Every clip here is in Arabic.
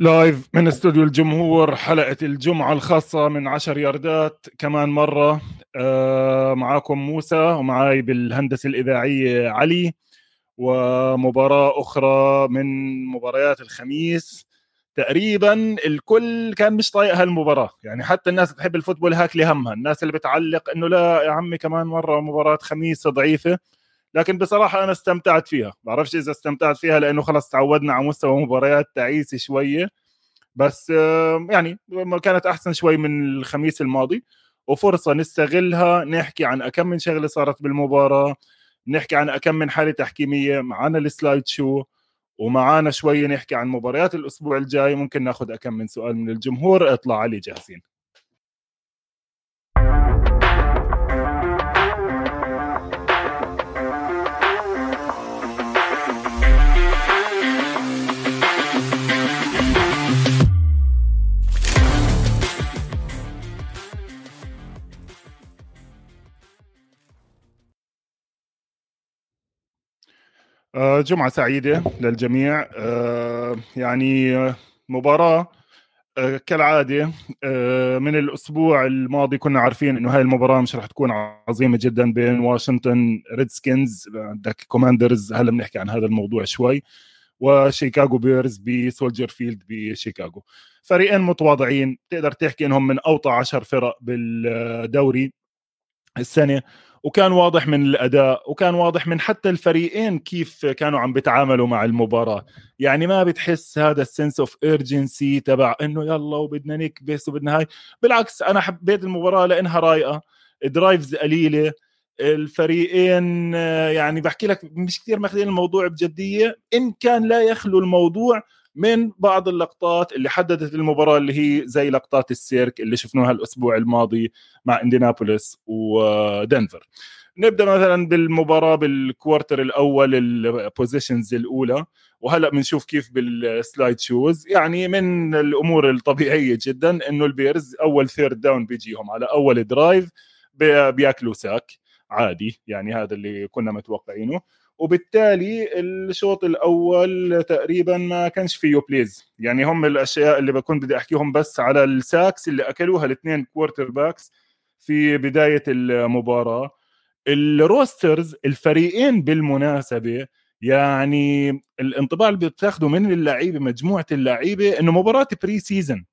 live من استوديو الجمهور حلقة الجمعة الخاصة من عشر ياردات. كمان مرة آه معاكم موسى ومعاي بالهندسة الإذاعية علي ومباراة أخرى من مباريات الخميس. تقريبا الكل كان مش طايق هالمباراة. يعني حتى الناس تحب ال football هاك همها الناس اللي بتعلق إنه لا يا عمي كمان مرة مباراة خميس ضعيفة. لكن بصراحة أنا استمتعت فيها. بعرفش إذا استمتعت فيها لأنه خلص تعودنا على مستوى مباريات تعيسه شوية. بس يعني كانت أحسن شوي من الخميس الماضي. وفرصة نستغلها نحكي عن أكم من شغلة صارت بالمباراة نحكي عن أكم من حالة تحكيمية معنا السلايد شو ومعانا شوي نحكي عن مباريات الأسبوع الجاي. ممكن ناخذ أكم من سؤال من الجمهور. اطلع علي جاهزين. جمعة سعيدة للجميع. آه، يعني مباراة آه، كالعادة من الأسبوع الماضي كنا عارفين إنه هاي المباراة مش رح تكون عظيمة جدا بين واشنطن Redskins عندك Commanders هلأ بنحكي عن هذا الموضوع شوي. وشيكاغو Bears ب Soldier Field بشيكاغو. فريقين متواضعين. تقدر تحكي إنهم من أوطى عشر فرق بالدوري السنة. وكان واضح من الأداء وكان واضح من حتى الفريقين كيف كانوا عم بيتعاملوا مع المباراة. يعني ما بتحس هذا ال sense of urgency تبع إنه يلا وبدنا نكبس وبدنا هاي. بالعكس أنا حبيت المباراة لإنها رايقة drives قليلة الفريقين يعني بحكي لك مش كثير ماخذين الموضوع بجدية. إن كان لا يخلو الموضوع من بعض اللقطات اللي حددت المباراة اللي هي زي لقطات السيرك اللي شفناها الأسبوع الماضي مع إندينابوليس ودنفر. نبدأ مثلا بالمباراة بال quarter الأول ال possessions الأولى. وهلأ بنشوف كيف بال slide shows يعني من الأمور الطبيعية جدا إنه البيرز أول third down بيجيهم على أول drive بياكلوا sack. عادي يعني هذا اللي كنا متوقعينه. وبالتالي الشوط الأول تقريبا ما كانش فيه plays يعني هم الأشياء اللي بكون بدي أحكيهم بس على ال sacks اللي أكلوها الاثنين quarterbacks في بداية المباراة. ال rosters الفريقين بالمناسبة يعني الانطباع اللي بتاخده من اللعيبة مجموعة اللعيبة إنه مباراة preseason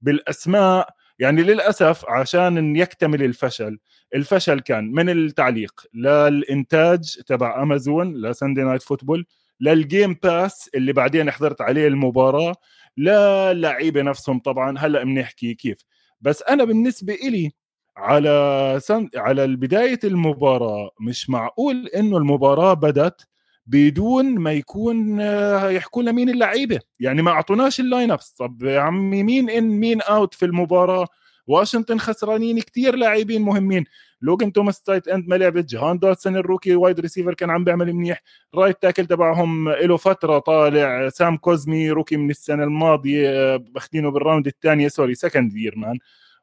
بالأسماء يعني للأسف عشان يكتمل الفشل الفشل كان من التعليق للانتاج تبع أمازون ل Thursday Night Football لل Game Pass اللي بعدين حضرت عليه المباراة للعيبه نفسهم طبعا. هلأ بنحكي كيف. بس أنا بالنسبة إلي على سن... على بداية المباراة مش معقول إنه المباراة بدت بدون ما يكون آه، يحكوا لنا مين اللعيبة. يعني ما أعطوناش ال lineups طب يا عمي مين in مين out في المباراة؟ واشنطن خسرانين كثير لاعبين مهمين. لوجن توماس tight end ما لعبت. جهان دوتسون ال rookie wide receiver كان عم بيعمل منيح. right tackle تبعهم له فترة طالع. سام كوزمي rookie من السنة الماضية باخذينه بال round الثانية. sorry second year man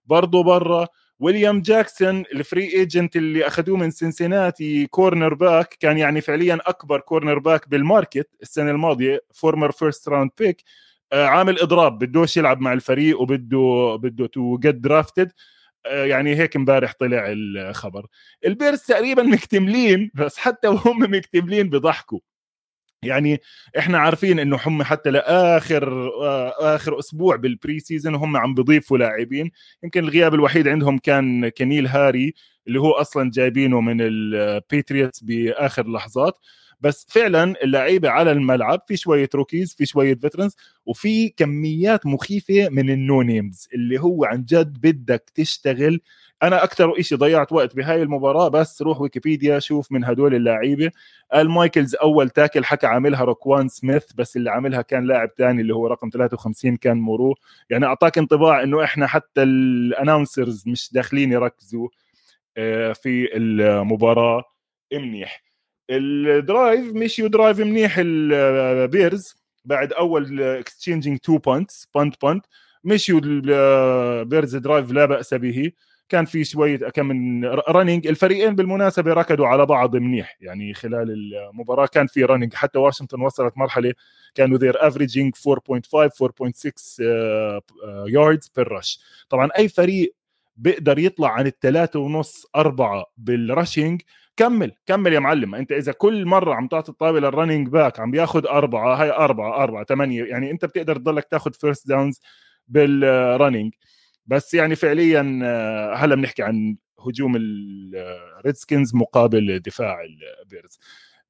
برضه برا ويليام جاكسون ال free agent اللي أخذوه من سنسيناتي cornerback كان يعني فعليا أكبر cornerback بال market السنة الماضية former first round pick عامل إضراب بدوش يلعب مع الفريق وبده بده to get traded يعني هيك امبارح طلع الخبر. البيرز تقريبا مكتملين بس حتى وهم مكتملين بضحكوا. يعني إحنا عارفين إنه هم حتى لآخر آه، آخر أسبوع بال preseason هم عم بيضيفوا لاعبين. يمكن الغياب الوحيد عندهم كان كنيل هاري اللي هو أصلا جايبينه من الباتريوتس بآخر لحظات. بس فعلا اللعيبة على الملعب في شوية rookies في شوية veterans وفي كميات مخيفة من ال no names اللي هو عن جد بدك تشتغل. أنا أكثر شيء ضيعت وقت بهاي المباراة بس روح ويكيبيديا شوف من هدول اللعيبة. المايكلز أول tackle حكى عاملها روكوان سميث بس اللي عاملها كان لاعب ثاني اللي هو رقم 53 كان مورو يعني أعطاك انطباع إنه إحنا حتى ال announcers مش داخلين يركزوا آه، في المباراة. منيح. ال drive مشيوا drive منيح البيرز بعد أول exchanging two punts punt punt مشيوا البيرز drive لا بأس به. كان في شوية كم من running الفريقين بالمناسبة ركضوا على بعض منيح. يعني خلال المباراة كان في running حتى واشنطن وصلت مرحلة كانوا they're averaging 4.5 4.6 yards per rush طبعا أي فريق بيقدر يطلع عن الثلاثة ونص أربعة بال rushing كمل كمل يا معلم. أنت إذا كل مرة عم تعطي الطابة لل running back عم بياخذ أربعة هاي أربعة أربعة ثمانية يعني أنت بتقدر تضلك تاخذ first downs بال running بس يعني فعليا آه، هلأ بنحكي عن هجوم الريدسكنز مقابل دفاع البيرز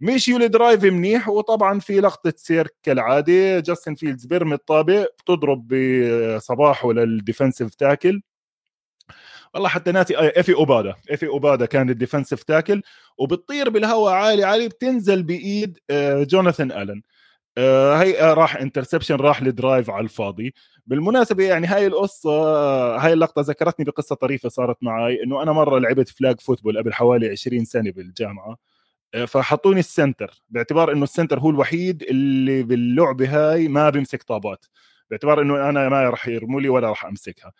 مشيوا ال drive منيح وطبعا في لقطة سير كالعادة. جاستن فيلدز بيرمي الطابة بتضرب بصباعه لل defensive tackle والله حتى ناتي آه، افي أوبادا. افي أوبادا كان ال defensive tackle وبتطير بالهواء عالي عالي بتنزل بإيد آه، جوناثان آلن. هي راح interception راح ل drive على الفاضي. بالمناسبة يعني هاي القصة هاي اللقطة ذكرتني بقصة طريفة صارت معي إنه أنا مرة لعبت flag football قبل حوالي 20 سنة بالجامعة. آه، فحطوني ال center باعتبار إنه ال center هو الوحيد اللي باللعبة هاي ما بيمسك طابات. باعتبار إنه أنا ما راح يرموا لي ولا راح أمسكها.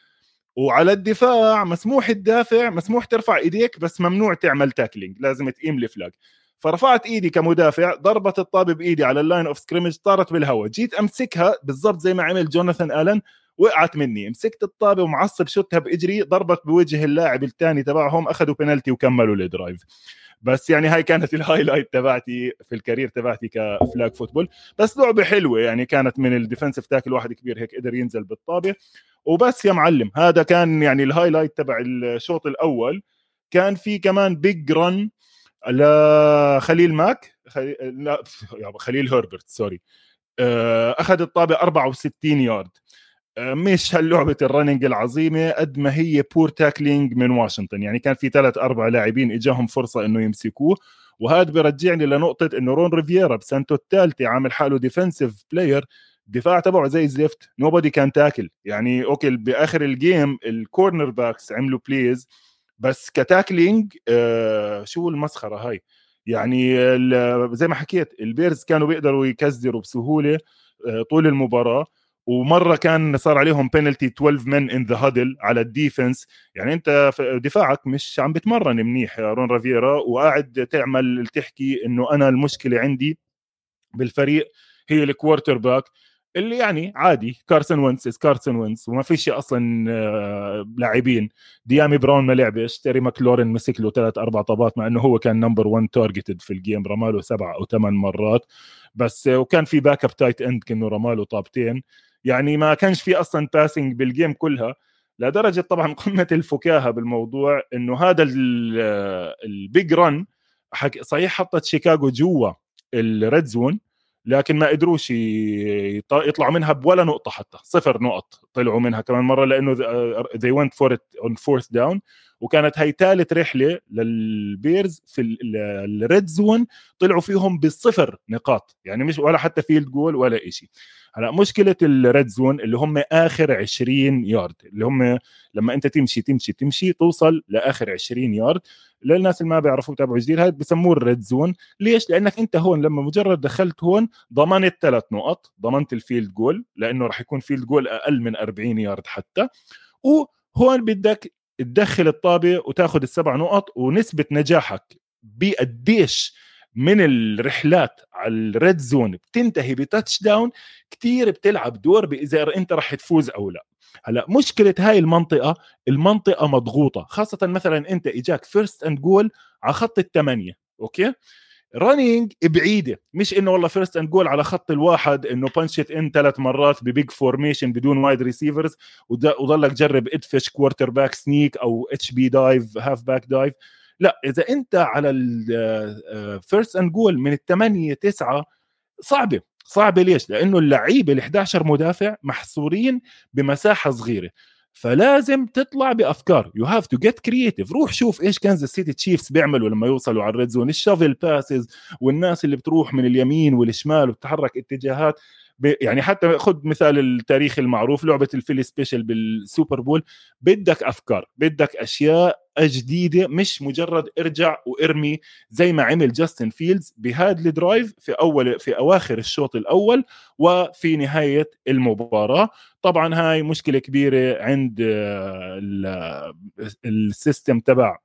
وعلى الدفاع مسموح تدافع مسموح ترفع إيديك بس ممنوع تعمل tackling لازم تقيم ال flag. فرفعت إيدي كمدافع ضربت الطابة بإيدي على ال line of scrimmage طارت بالهواء جيت أمسكها بالضبط زي ما عمل جوناثان الن وقعت مني. مسكت الطابة ومعصب شوتها بإجري ضربت بوجه اللاعب الثاني تبعهم أخذوا بنالتي وكملوا ال drive بس يعني هاي كانت ال highlight تبعتي في ال career تبعتي ك flag football بس لعبة حلوة يعني كانت من ال defensive tackle واحد كبير هيك قدر ينزل بالطابة. وبس يا معلم هذا كان يعني ال highlight تبع الشوط الأول. كان في كمان big run لخليل ماك. خليل لا خليل هربرت sorry آه، أخذ الطابة 64 يارد مش هاللعبة ال running العظيمة قد ما هي poor tackling من واشنطن يعني كان في ثلاث أربع لاعبين إجاهم فرصة إنه يمسكوه وهذا برجعني لنقطة إنه رون ريفيرا بسنته الثالثة عامل حاله defensive player الدفاع تبعه زي الزفت nobody can tackle يعني okay بآخر ال game ال cornerbacks عملوا plays بس ك tackling آه شو المسخرة هاي؟ يعني زي ما حكيت البيرز كانوا بيقدروا يسكوروا بسهولة آه طول المباراة. ومرة كان صار عليهم بينالتي 12 men in the huddle على ال defense. يعني أنت دفاعك مش عم بتمرن منيح يا Ron Rivera وقاعد تعمل تحكي إنه أنا المشكلة عندي بالفريق هي ال quarterback اللي يعني عادي كارسون وينس كارسون وينس وما فيش أصلا آه، لاعبين. ديامي براون ما لعبش تيري ماكلورين مسك له ثلاث أربع طابات مع إنه هو كان number 1 targeted في ال game رماله سبع أو ثمان مرات. بس آه، وكان في backup tight end كأنه رماله طابتين. يعني ما كانش في أصلا passing بال game كلها. لدرجة طبعا قمة الفكاهة بالموضوع إنه هذا ال big run صحيح حطت شيكاغو جوا ال red zone لكن ما قدروش يطلعوا منها بولا نقطة حتى صفر نقط طلعوا منها كمان مرة لأنه they went for it on fourth down. وكانت هي ثالث رحلة للبيرز في ال red zone طلعوا فيهم بالصفر نقاط. يعني مش ولا حتى field goal ولا شيء هلأ مشكلة ال red zone اللي هم آخر 20 يارد اللي هم لما أنت تمشي تمشي تمشي توصل لآخر 20 يارد. للناس اللي ما بيعرفوا يتابعوا جديد هذا بسموه ال red zone. ليش؟ لأنك أنت هون لما مجرد دخلت هون ضمنت ثلاث نقط ضمنت ال field goal لأنه راح يكون field goal أقل من 40 يارد حتى. وهون بدك تدخل الطابة وتاخذ السبع نقط ونسبة نجاحك بقديش من الرحلات على ال red zone بتنتهي ب touchdown كثير بتلعب دور اذا أنت راح تفوز أو لا. هلأ مشكلة هاي المنطقة المنطقة مضغوطة خاصة مثلا أنت إجاك first and goal على خط الثمانية أوكي؟ running بعيدة مش إنه والله first and goal على خط الواحد إنه punch it in ثلاث مرات ب big formation بدون wide receivers وضلك جرب ادفش quarterback sneak أو HB dive halfback dive لا إذا أنت على ال first and goal من الثمانية تسعة صعبة صعبة ليش؟ لأنه اللعيبة ال 11 مدافع محصورين بمساحة صغيرة فلازم تطلع بأفكار. you have to get creative روح شوف إيش كانزاس سيتي تشيفز بيعملوا لما يوصلوا على ال red zone ال shovel passes والناس اللي بتروح من اليمين والشمال وبتتحرك اتجاهات. يعني حتى خذ مثال التاريخ المعروف لعبة ال Philly Special بال Super Bowl. بدك أفكار بدك أشياء جديدة مش مجرد ارجع وارمي زي ما عمل جاستن فيلدز بهذا ال drive في أول في أواخر الشوط الأول وفي نهاية المباراة. طبعا هاي مشكلة كبيرة عند ال system تبع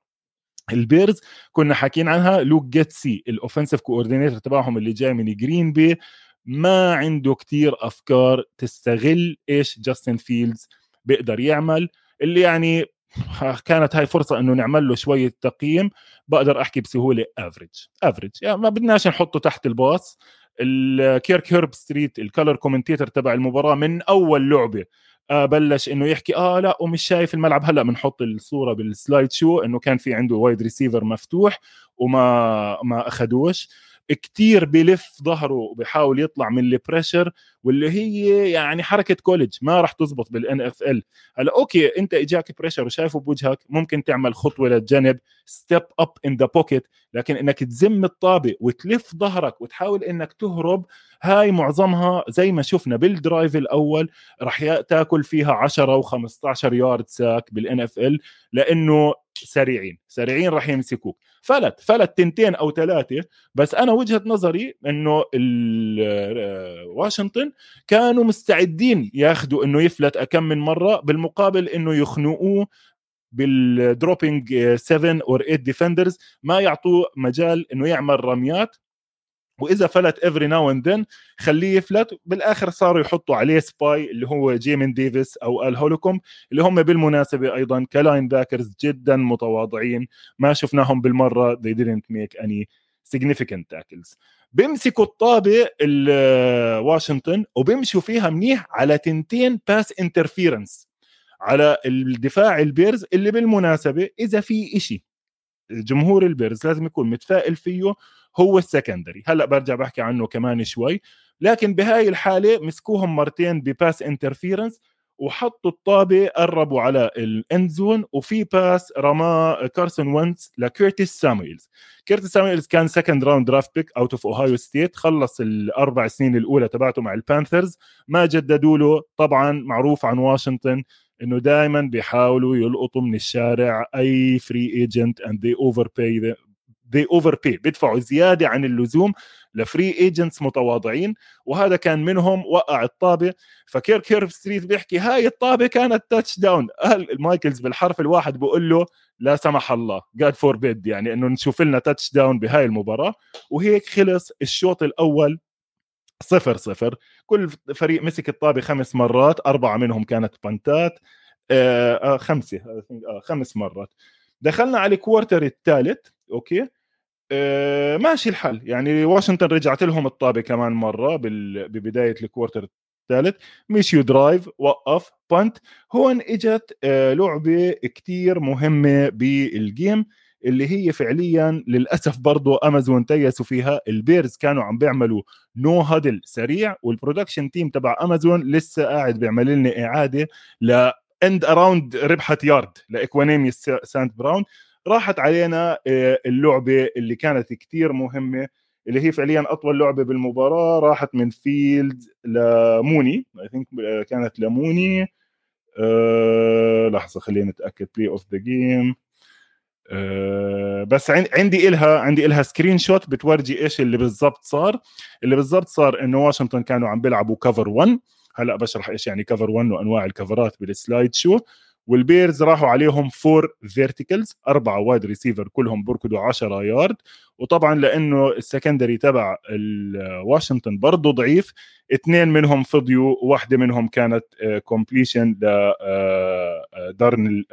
البيرز. كنا حاكيين عنها. لوك جيتسي ال offensive coordinator تبعهم اللي جاي من جرين بي ما عنده كتير أفكار تستغل إيش جاستن فيلدز بيقدر يعمل اللي يعني كانت هاي فرصة إنه نعمل له شوية تقييم بقدر أحكي بسهولة average average يعني ما بدناش نحطه تحت الباص. الكيرك هيرب ستريت ال color commentator تبع المباراة من أول لعبة آه بلش إنه يحكي آه لا ومش شايف الملعب. هلأ بنحط الصورة بال slide شو إنه كان في عنده wide receiver مفتوح وما ما اخذوش كتير بلف ظهره وبحاول يطلع من ال pressure واللي هي يعني حركة college ما راح تزبط بال NFL هلا أوكي أنت إجاك pressure وشايفه بوجهك ممكن تعمل خطوة للجنب step up in the pocket لكن إنك تزم الطابة وتلف ظهرك وتحاول إنك تهرب هاي معظمها زي ما شفنا بال drive الأول راح تاكل فيها 10 و15 yard sack بال NFL لأنه سريعين سريعين راح يمسكوك. فلت فلت تنتين أو ثلاثة بس أنا وجهة نظري إنه آه، واشنطن كانوا مستعدين ياخذوا إنه يفلت أكم من مرة بالمقابل إنه يخنقوه بال dropping 7 or 8 defenders ما يعطوه مجال إنه يعمل رميات. وإذا فلت every now and then خليه يفلت. بالآخر صاروا يحطوا عليه spy اللي هو جيمين ديفيس أو ال هولوكوم اللي هم بالمناسبة أيضا ك linebackers جدا متواضعين. ما شفناهم بالمرة they didn't make any significant tackles. بيمسكوا الطابة واشنطن وبيمشوا فيها منيح على تنتين pass interference على الدفاع البيرز اللي بالمناسبة إذا في إشي. جمهور البيرز لازم يكون متفائل فيه هو ال secondary. هلأ برجع بحكي عنه كمان شوي. لكن بهاي الحالة مسكوهم مرتين ب pass interference وحطوا الطابة قربوا على ال end zone وفي pass رماه كارسون وينتز لكيرتيس سامويلز. كيرتيس سامويلز كان second round draft pick out of Ohio State خلص الأربع سنين الأولى تبعته مع البانثرز ما جددوا له. طبعا معروف عن واشنطن إنه دائما بيحاولوا يلقطوا من الشارع أي free agent and they overpay they overpay بيدفعوا زيادة عن اللزوم ل free agents متواضعين وهذا كان منهم وقع الطابة. فكيرك هيرب ستريت بيحكي هاي الطابة كانت touchdown مايكلز بالحرف الواحد بقول له لا سمح الله God forbid يعني إنه نشوف لنا touchdown بهاي المباراة. وهيك خلص الشوط الأول صفر صفر. كل فريق مسك الطابة خمس مرات أربعة منهم كانت punt ات آه آه خمسة آه خمس مرات. دخلنا على ال quarter الثالث أوكي؟ آه، ماشي الحل يعني واشنطن رجعت لهم الطابة كمان مرة ببداية ال quarter الثالث. مشيوا drive وقف punt هون إجت آه، لعبة كتير مهمة بال game. اللي هي فعليا للأسف برضه امازون تيسوا فيها. البيرز كانوا عم بيعملوا no huddle سريع وال production team تبع امازون لسه قاعد بيعمل لنا إعادة ل end around ربحت yard ل Equanimeous St. Brown. راحت علينا آه، اللعبة اللي كانت كتير مهمة اللي هي فعليا أطول لعبة بالمباراة. راحت من فيلدز لموني I think كانت لموني أه لحظة خلينا نتاكد play of the game بس عندي إلها عندي إلها screenshot بتورجي إيش اللي بالضبط صار. اللي بالضبط صار إنه واشنطن كانوا عم بيلعبوا cover 1 هلأ بشرح إيش يعني cover 1 وأنواع الكفرات بال slide show والبيرز راحوا عليهم four verticals أربعة wide receiver كلهم بركضوا 10 يارد وطبعا لأنه ال secondary تبع واشنطن برضه ضعيف اثنين منهم فضيوا وواحده منهم كانت completion ل دارنيل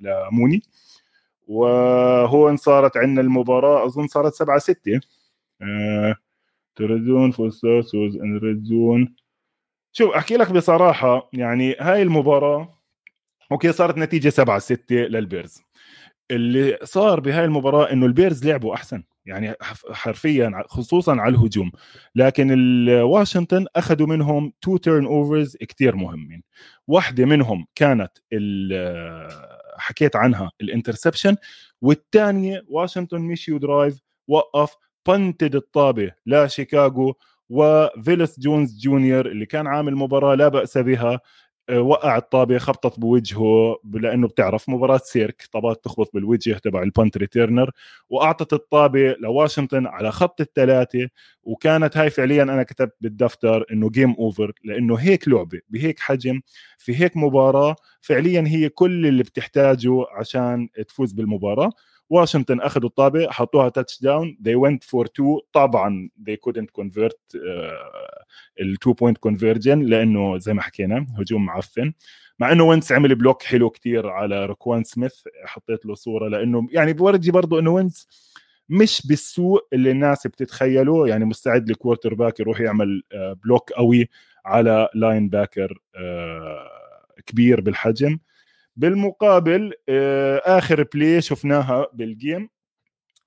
موني. وهون صارت عندنا المباراة أظن صارت 7 6 touchdown for in red zone شوف أحكي لك بصراحة يعني هاي المباراة okay صارت نتيجة 7 6 للبيرز. اللي صار بهاي المباراة إنه البيرز لعبوا أحسن يعني حرفيا خصوصا على الهجوم. لكن واشنطن أخذوا منهم two turnovers كثير مهمين. واحدة منهم كانت حكيت عنها ال interception. والثانيه واشنطن مشي drive وقف punted الطابة لشيكاغو وفيلس جونز جونيور اللي كان عامل مباراة لا بأس بها. وقع الطابة خبطت بوجهه لأنه بتعرف مباراة سيرك طابات تخبط بالوجه تبع ال punt returner وأعطت الطابة لواشنطن على خط الثلاثه وكانت هاي فعليا أنا كتبت بالدفتر إنه game over لأنه هيك لعبة بهيك حجم في هيك مباراة فعليا هي كل اللي بتحتاجه عشان تفوز بالمباراة. واشنطن أخذوا الطابة حطوها touchdown they went for two. طبعا they couldn't convert ال two point conversion لأنه زي ما حكينا هجوم معفن. مع إنه وينس عمل block حلو كتير على روكوان سميث حطيت له صورة لأنه يعني بورجي برضه إنه وينس مش بالسوء اللي الناس بتتخيله. يعني مستعد ل quarterback يروح يعمل block آه، قوي على linebacker آه، كبير بالحجم. بالمقابل آه، آخر play شفناها بال game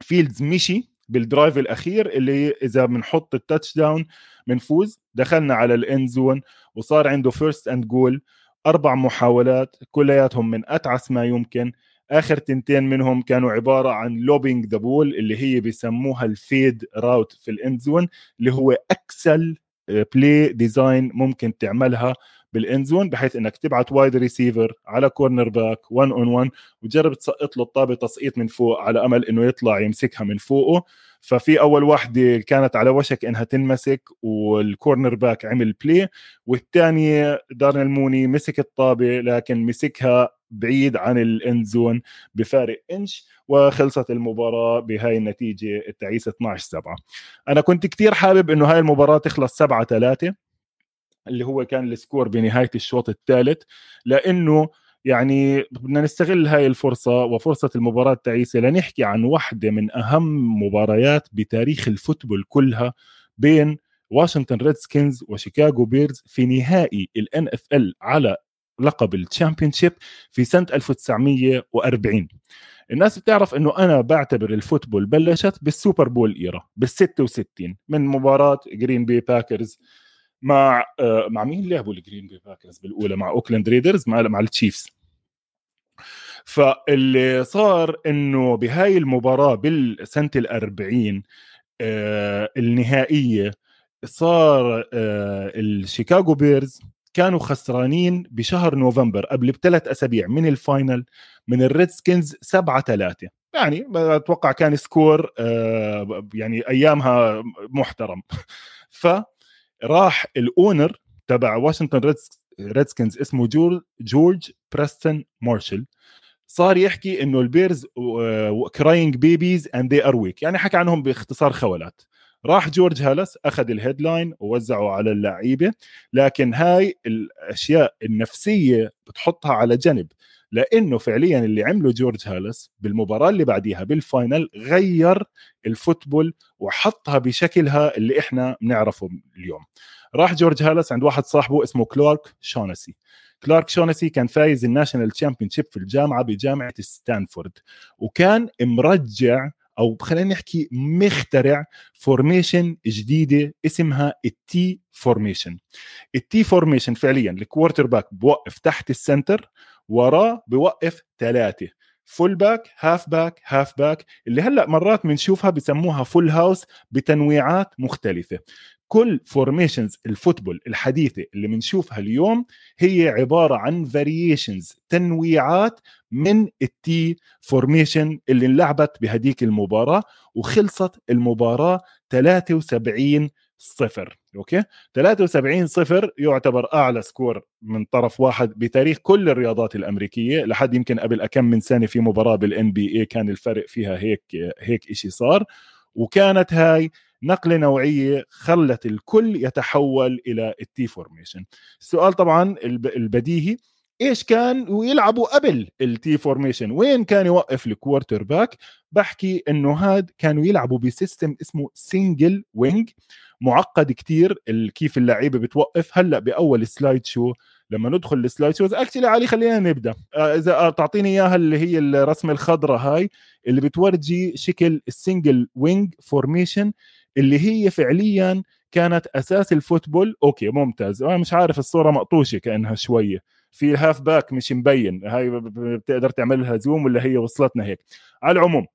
فيلدز مشي بال drive الأخير اللي إذا بنحط ال touchdown بنفوز دخلنا على ال end zone وصار عنده first and goal أربع محاولات كلياتهم من أتعس ما يمكن. آخر تنتين منهم كانوا عبارة عن lobbing the ball اللي هي بيسموها ال fade route في ال end zone اللي هو أكسل play design ممكن تعملها بال end zone بحيث إنك تبعت wide receiver على cornerback 1 on 1 وتجرب تسقط له الطابة تسقيط من فوق على أمل إنه يطلع يمسكها من فوقه. ففي أول واحدة كانت على وشك إنها تنمسك وال cornerback عمل play والثانية دارنيل موني مسك الطابة لكن مسكها بعيد عن ال end zone بفارق انش وخلصت المباراة بهاي النتيجة التعيسه 12 7 أنا كنت كثير حابب إنه هاي المباراة تخلص 7 3 اللي هو كان ال score بنهاية الشوط الثالث لأنه يعني بدنا نستغل هاي الفرصة وفرصة المباراة التعيسة لنحكي عن واحدة من أهم مباريات بتاريخ ال football كلها بين واشنطن ريدسكنز وشيكاغو بيرز في نهائي ال NFL على لقب ال championship في سنة 1940 الناس بتعرف إنه أنا بعتبر ال football بلشت بال Super Bowl era بال 66 من مباراة جرين بي باكرز مع آه، مع مين لعبوا الجرين بي باكرز بالأولى مع اوكلاند ريدرز مع مع التشيفز فاللي صار إنه بهاي المباراة بالسنة الأربعين آه النهائية صار آه الشيكاغو بيرز كانوا خسرانين بشهر نوفمبر قبل بثلاث أسابيع من ال final من الريدسكنز 7 3 يعني أتوقع كان score آه يعني أيامها محترم. ف راح ال owner تبع واشنطن ريدسكنز اسمه جورج جورج بريستون مارشل. صار يحكي إنه البيرز crying babies and they are weak يعني حكى عنهم باختصار خولات. راح جورج هالس أخذ ال headline ووزعه على اللعيبة لكن هاي الأشياء النفسية بتحطها على جنب. لأنه فعليا اللي عمله جورج هالس بالمباراة اللي بعديها بال final غير ال football وحطها بشكلها اللي إحنا بنعرفه اليوم. راح جورج هالس عند واحد صاحبه اسمه كلارك شونسي. كلارك شونسي كان فايز ال national championship في الجامعة بجامعة ستانفورد وكان مرجع أو خلينا نحكي مخترع formation جديدة اسمها ال T formation ال T formation فعليا ال quarterback بوقف تحت ال center وراه بوقف ثلاثة fullback halfback halfback اللي هلأ مرات بنشوفها بسموها full house بتنويعات مختلفة. كل formations ال football الحديثة اللي بنشوفها اليوم هي عبارة عن variations تنويعات من ال T formation اللي انلعبت بهديك المباراة وخلصت المباراة 73 صفر أوكي؟ 73 صفر يعتبر أعلى score من طرف واحد بتاريخ كل الرياضات الأمريكية لحد يمكن قبل كم من سنة في مباراة بال NBA كان الفرق فيها هيك هيك شيء صار. وكانت هاي نقلة نوعية خلت الكل يتحول إلى ال T formation السؤال طبعا البديهي إيش كان ويلعبوا قبل ال T formation وين كان يوقف ال quarterback بحكي إنه هاد كانوا يلعبوا ب system اسمه single wing معقد كتير كيف اللعيبة بتوقف. هلأ بأول slide شو لما ندخل ال slide shows actually علي خلينا نبدأ. آه، إذا آه، تعطيني إياها اللي هي الرسمة الخضراء هاي اللي بتورجي شكل ال single wing formation اللي هي فعليا كانت أساس ال football. okay ممتاز. أنا مش عارف الصورة مقطوشة كأنها شوية. في ال halfback مش مبين. هاي بتقدر تعمل لها zoom ولا هي وصلتنا هيك. على العموم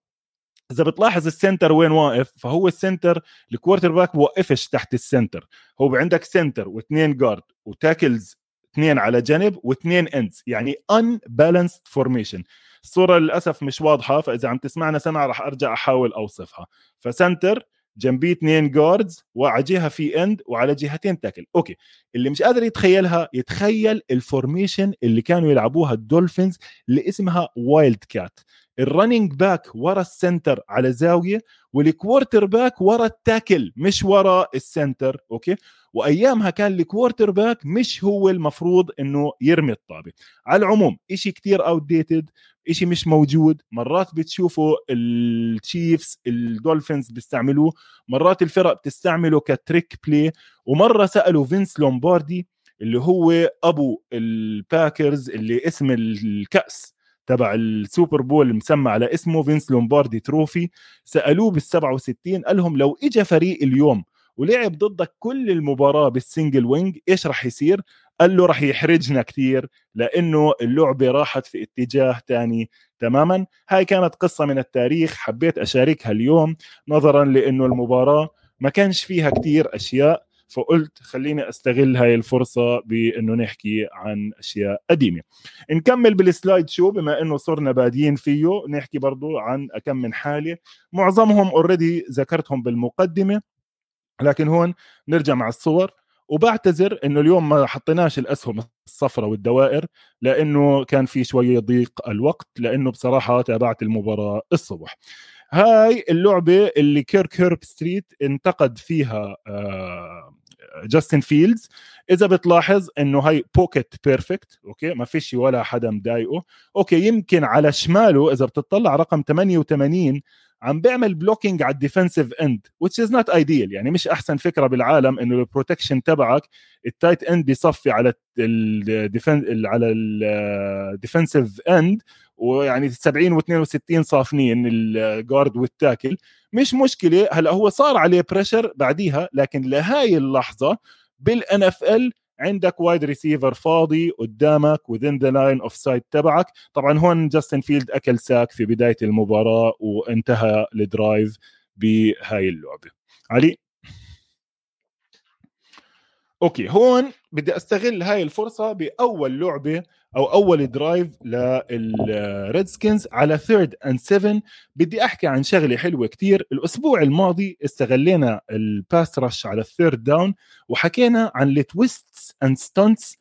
إذا بتلاحظ ال center وين واقف فهو ال center ال quarterback بوقفش تحت ال center هو عندك سنتر واثنين guard و tackles اثنين على جنب واثنين ends يعني ان balanced formation الصورة للأسف مش واضحة فإذا عم تسمعنا سمع راح أرجع أحاول أوصفها. ف center جنبيه اثنين guards وعلى جهة في end وعلى جهتين tackle okay. اللي مش قادر يتخيلها يتخيل ال formation اللي كانوا يلعبوها الدولفينز اللي اسمها wildcat ال running back ورا ال center على زاوية وال quarterback ورا ال tackle مش ورا ال center okay. وأيامها كان ال quarterback مش هو المفروض إنه يرمي الطابة. على العموم شيء كتير outdated شيء مش موجود. مرات بتشوفوا التشيفز الدولفينز بيستعملوه. مرات الفرق بتستعمله ك trick play ومرة سألوا فينس لومباردي اللي هو أبو الباكرز اللي اسم الكأس تبع ال Super Bowl مسمى على اسمه فينس لومباردي trophy سألوه بال 67 قال لهم لو اجى فريق اليوم ولعب ضدك كل المباراة بال single wing إيش راح يصير؟ قال له راح يحرجنا كثير لأنه اللعبة راحت في اتجاه ثاني تماما. هاي كانت قصة من التاريخ حبيت أشاركها اليوم نظرا لأنه المباراة ما كانش فيها كثير أشياء فقلت خليني أستغل هاي الفرصة بأنه نحكي عن أشياء قديمة. نكمل بال slideshow بما إنه صرنا بادين فيه نحكي برضو عن كم من حالة. معظمهم already ذكرتهم بالمقدمة لكن هون نرجع مع الصور. وبعتذر إنه اليوم ما حطيناش الأسهم الصفراء والدوائر لأنه كان في شوية ضيق الوقت لأنه بصراحة تابعت المباراة الصبح. هاي اللعبة اللي كيرك هيرب ستريت انتقد فيها جاستن فيلدز. إذا بتلاحظ إنه هاي pocket perfect okay؟ ما فيش ولا حدا مضايقه. okay يمكن على شماله إذا بتطلع رقم 88 عم بيعمل blocking على ال defensive end which is not ideal. يعني مش أحسن فكرة بالعالم إنه ال protection تبعك ال tight end بيصفي على ال defen على ال defensive end ويعني 70 و62 صافنين ال guard وال tackle مش مشكلة. هلأ هو صار عليه pressure بعديها لكن لهاي اللحظة بال NFL عندك wide receiver فاضي قدامك within the line of sight تبعك. طبعا هون جاستن فيلد أكل sack في بداية المباراة وانتهى ال drive بهاي اللعبة. علي؟ okay هون بدي أستغل هاي الفرصة بأول لعبة أو أول drive للريدسكنز على third and 7 بدي أحكي عن شغلة حلوة كتير. الأسبوع الماضي استغلينا ال pass rush على ال third down وحكينا عن ال twists and stunts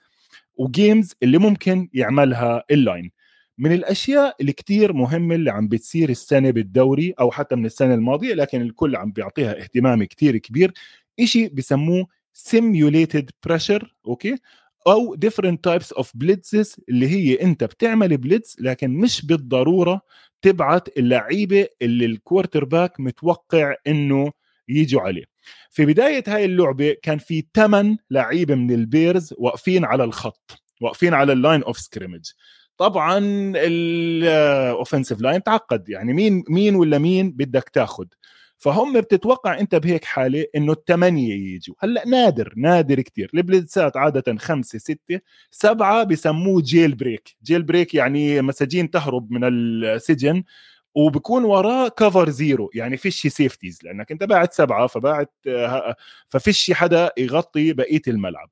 و games اللي ممكن يعملها ال line من الأشياء اللي مهمة اللي عم بتصير السنة بالدوري أو حتى من السنة الماضية لكن الكل عم بيعطيها اهتمام كتير كبير. إشي بسموه simulated pressure okay؟ أو different types of blitzes اللي هي أنت بتعمل blitz لكن مش بالضرورة تبعت اللعيبة اللي ال quarterback متوقع إنه يجوا عليه. في بداية هاي اللعبة كان في 8 لعيبة من البيرز واقفين على الخط واقفين على ال line of scrimmage طبعا ال offensive line تعقد يعني مين مين ولا مين بدك تاخذ فهم بتتوقع انت بهيك حالة إنه الثمانيه يجوا. هلأ نادر نادر كثير ال blitzات عادة خمسة ستة سبعة بسموه jailbreak. jailbreak يعني مساجين تهرب من السجن وبكون وراه cover zero يعني فيش safeties لأنك أنت باعت سبعة فباعت ففيش حدا يغطي بقية الملعب.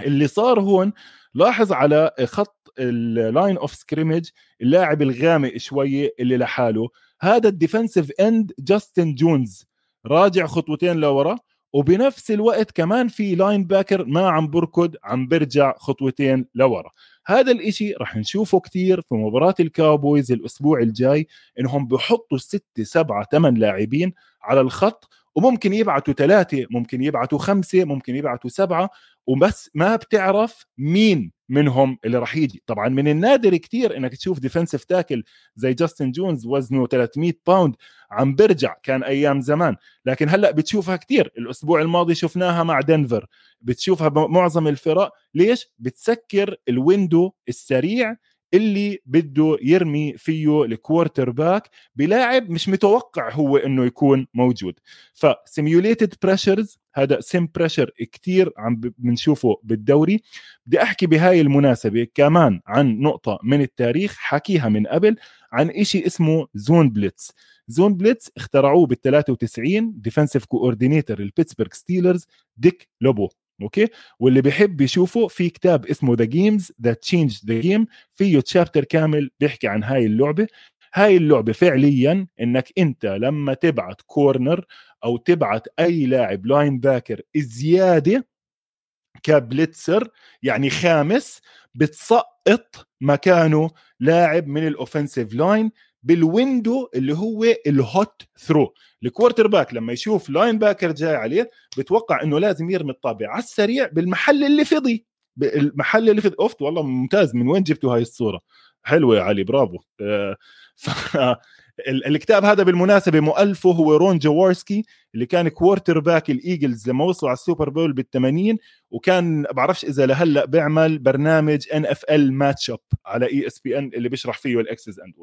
اللي صار هون لاحظ على خط ال line of scrimmage اللاعب الغامق شوية اللي لحاله. هذا ال defensive end جاستن جونز راجع خطوتين لورا وبنفس الوقت كمان في linebacker ما عم بركض عم برجع خطوتين لورا. هذا الإشي رح نشوفه كتير في مباراة ال Cowboys الأسبوع الجاي إنهم بحطوا ستة سبعة ثمان لاعبين على الخط وممكن يبعتوا ثلاثة ممكن يبعتوا خمسة ممكن يبعتوا سبعة وبس ما بتعرف مين منهم اللي راح يجي. طبعا من النادر كتير إنك تشوف defensive tackle زي جاستن جونز وزنه 300 pound عم برجع كان أيام زمان. لكن هلأ بتشوفها كتير. الأسبوع الماضي شفناها مع دنفر بتشوفها بمعظم الفرق. ليش؟ بتسكر ال window السريع اللي بده يرمي فيه ال quarterback بلاعب مش متوقع هو إنه يكون موجود. ف simulated pressures هذا sim pressure كتير عم بنشوفه بالدوري. بدي أحكي بهاي المناسبة كمان عن نقطة من التاريخ حكيها من قبل عن إشي اسمه zone blitz zone blitz اخترعوه بال 93 defensive coordinator ال Pittsburgh Steelers ديك لوبو okay؟ واللي بيحب يشوفه في كتاب اسمه The Games That Changed the Game فيه chapter كامل بيحكي عن هاي اللعبة. هاي اللعبة فعليا إنك أنت لما تبعت corner أو تبعت أي لاعب linebacker زيادة ك blitzer يعني خامس بتسقط مكانه لاعب من ال offensive line بال window اللي هو ال hot throw. ال quarterback لما يشوف linebacker جاي عليه بتوقع إنه لازم يرمي الطابة على السريع بالمحل اللي فضي. المحل اللي فضي. اوفت والله ممتاز. من وين جبتوا هاي الصورة؟ حلوة يا علي برافو. آه، الكتاب هذا بالمناسبة مؤلفه هو رون جوارسكي اللي كان quarterback ال Eagles لما وصلوا على ال Super Bowl بال80 وكان بعرفش إذا لهلأ بيعمل برنامج NFL Matchup على ESPN اللي بيشرح فيه ال X's and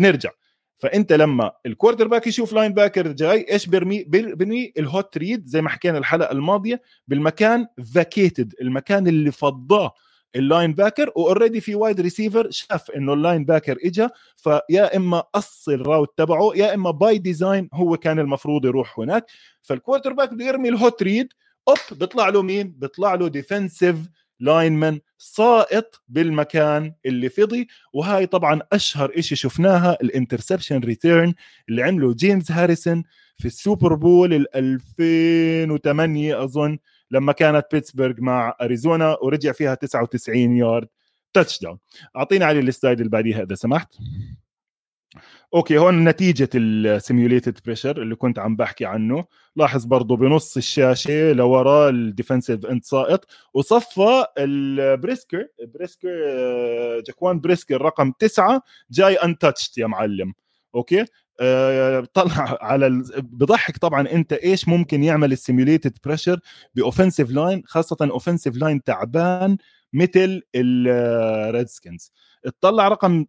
نرجع. فأنت لما ال quarterback يشوف linebacker جاي إيش بيرمي؟ بيرمي ال hot read زي ما حكينا الحلقة الماضية بالمكان vacated المكان اللي فضاه ال linebacker و already في wide receiver شاف إنه ال linebacker اجى فيا إما قص ال route تبعه يا إما by design هو كان المفروض يروح هناك. فال quarterback بده يرمي ال hot read أوب بيطلع له مين؟ بيطلع له defensive lineman سائط بالمكان اللي فضي وهاي طبعا أشهر شيء شفناها ال interception return اللي عمله جيمس هاريسون في ال Super Bowl ال 2008 أظن لما كانت بيتسبرغ مع أريزونا ورجع فيها 99 yard. touchdown اعطينا علي ال slide اللي بعديها اذا سمحت؟ okay هون نتيجة ال simulated pressure اللي كنت عم بحكي عنه. لاحظ برضه بنص الشاشة لورا ال defensive end سائط وصفى البريسكر بريسكر جاكوان بريسكر رقم تسعة جاي untouched يا معلم. okay؟ آه، طلع على ال... بضحك طبعا أنت إيش ممكن يعمل ال simulated pressure ب offensive line خاصة offensive line تعبان مثل ال Redskins اطلع رقم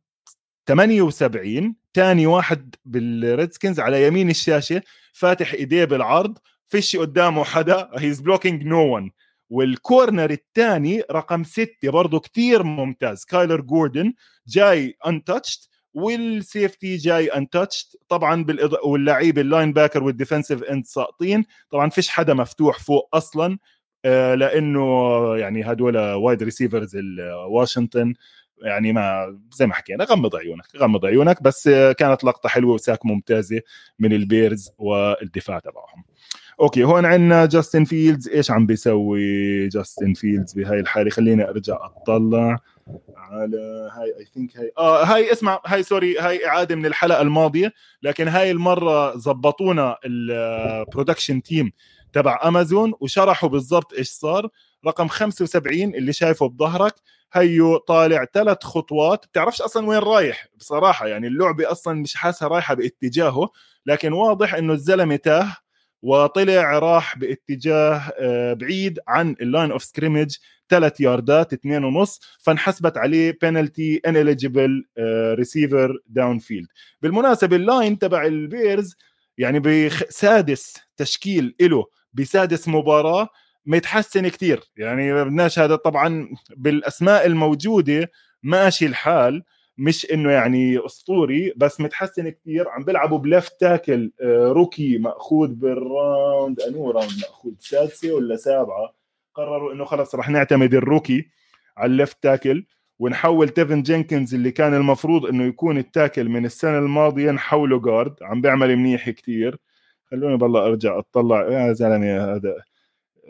78 ثاني واحد بال Redskins على يمين الشاشة فاتح إيديه بالعرض فيش قدامه حدا he's blocking no one وال corner الثاني رقم ستة برضه كتير ممتاز. كايلر جوردن جاي untouched وال safety جاي untouched طبعا بالإض... واللعيب ال linebacker وال defensive end ساقطين. طبعا فيش حدا مفتوح فوق أصلا آه، لأنه يعني هدول wide receivers واشنطن يعني ما زي ما حكينا غمض عيونك غمض عيونك بس كانت لقطة حلوة و sack ممتازة من ال Bears والدفاع تبعهم. okay هون عندنا جاستن فيلدز. إيش عم بيسوي جاستن فيلدز بهاي الحالة؟ خليني أرجع أطلع على هاي I think هاي آه هاي اسمع هاي sorry هاي إعادة من الحلقة الماضية لكن هاي المرة زبطونا ال production team تبع امازون وشرحوا بالضبط إيش صار. رقم 75 اللي شايفه بظهرك. هيو طالع ثلاث خطوات. بتعرفش أصلا وين رايح؟ بصراحة يعني اللعبة أصلا مش حاسها رايحة باتجاهه لكن واضح إنه الزلمة تاه وطلع راح باتجاه آه، بعيد عن ال line of scrimmage ثلاث ياردات اثنين ونص فانحسبت عليه penalty ineligible receiver downfield بالمناسبة ال line تبع ال Bears يعني بسادس تشكيل له بسادس مباراة. متحسن كثير يعني بدناش هذا طبعا بالأسماء الموجودة ماشي الحال مش إنه يعني أسطوري بس متحسن كثير عم بيلعبوا ب left tackle آه، rookie مأخوذ بال round أنو round مأخوذ سادسة ولا سابعة؟ قرروا إنه خلص رح نعتمد ال rookie على ال left tackle ونحول تيفن جينكنز اللي كان المفروض إنه يكون ال tackle من السنة الماضية نحوله guard عم بيعمل منيح كثير خلوني بالله أرجع أطلع. يا زلمة هذا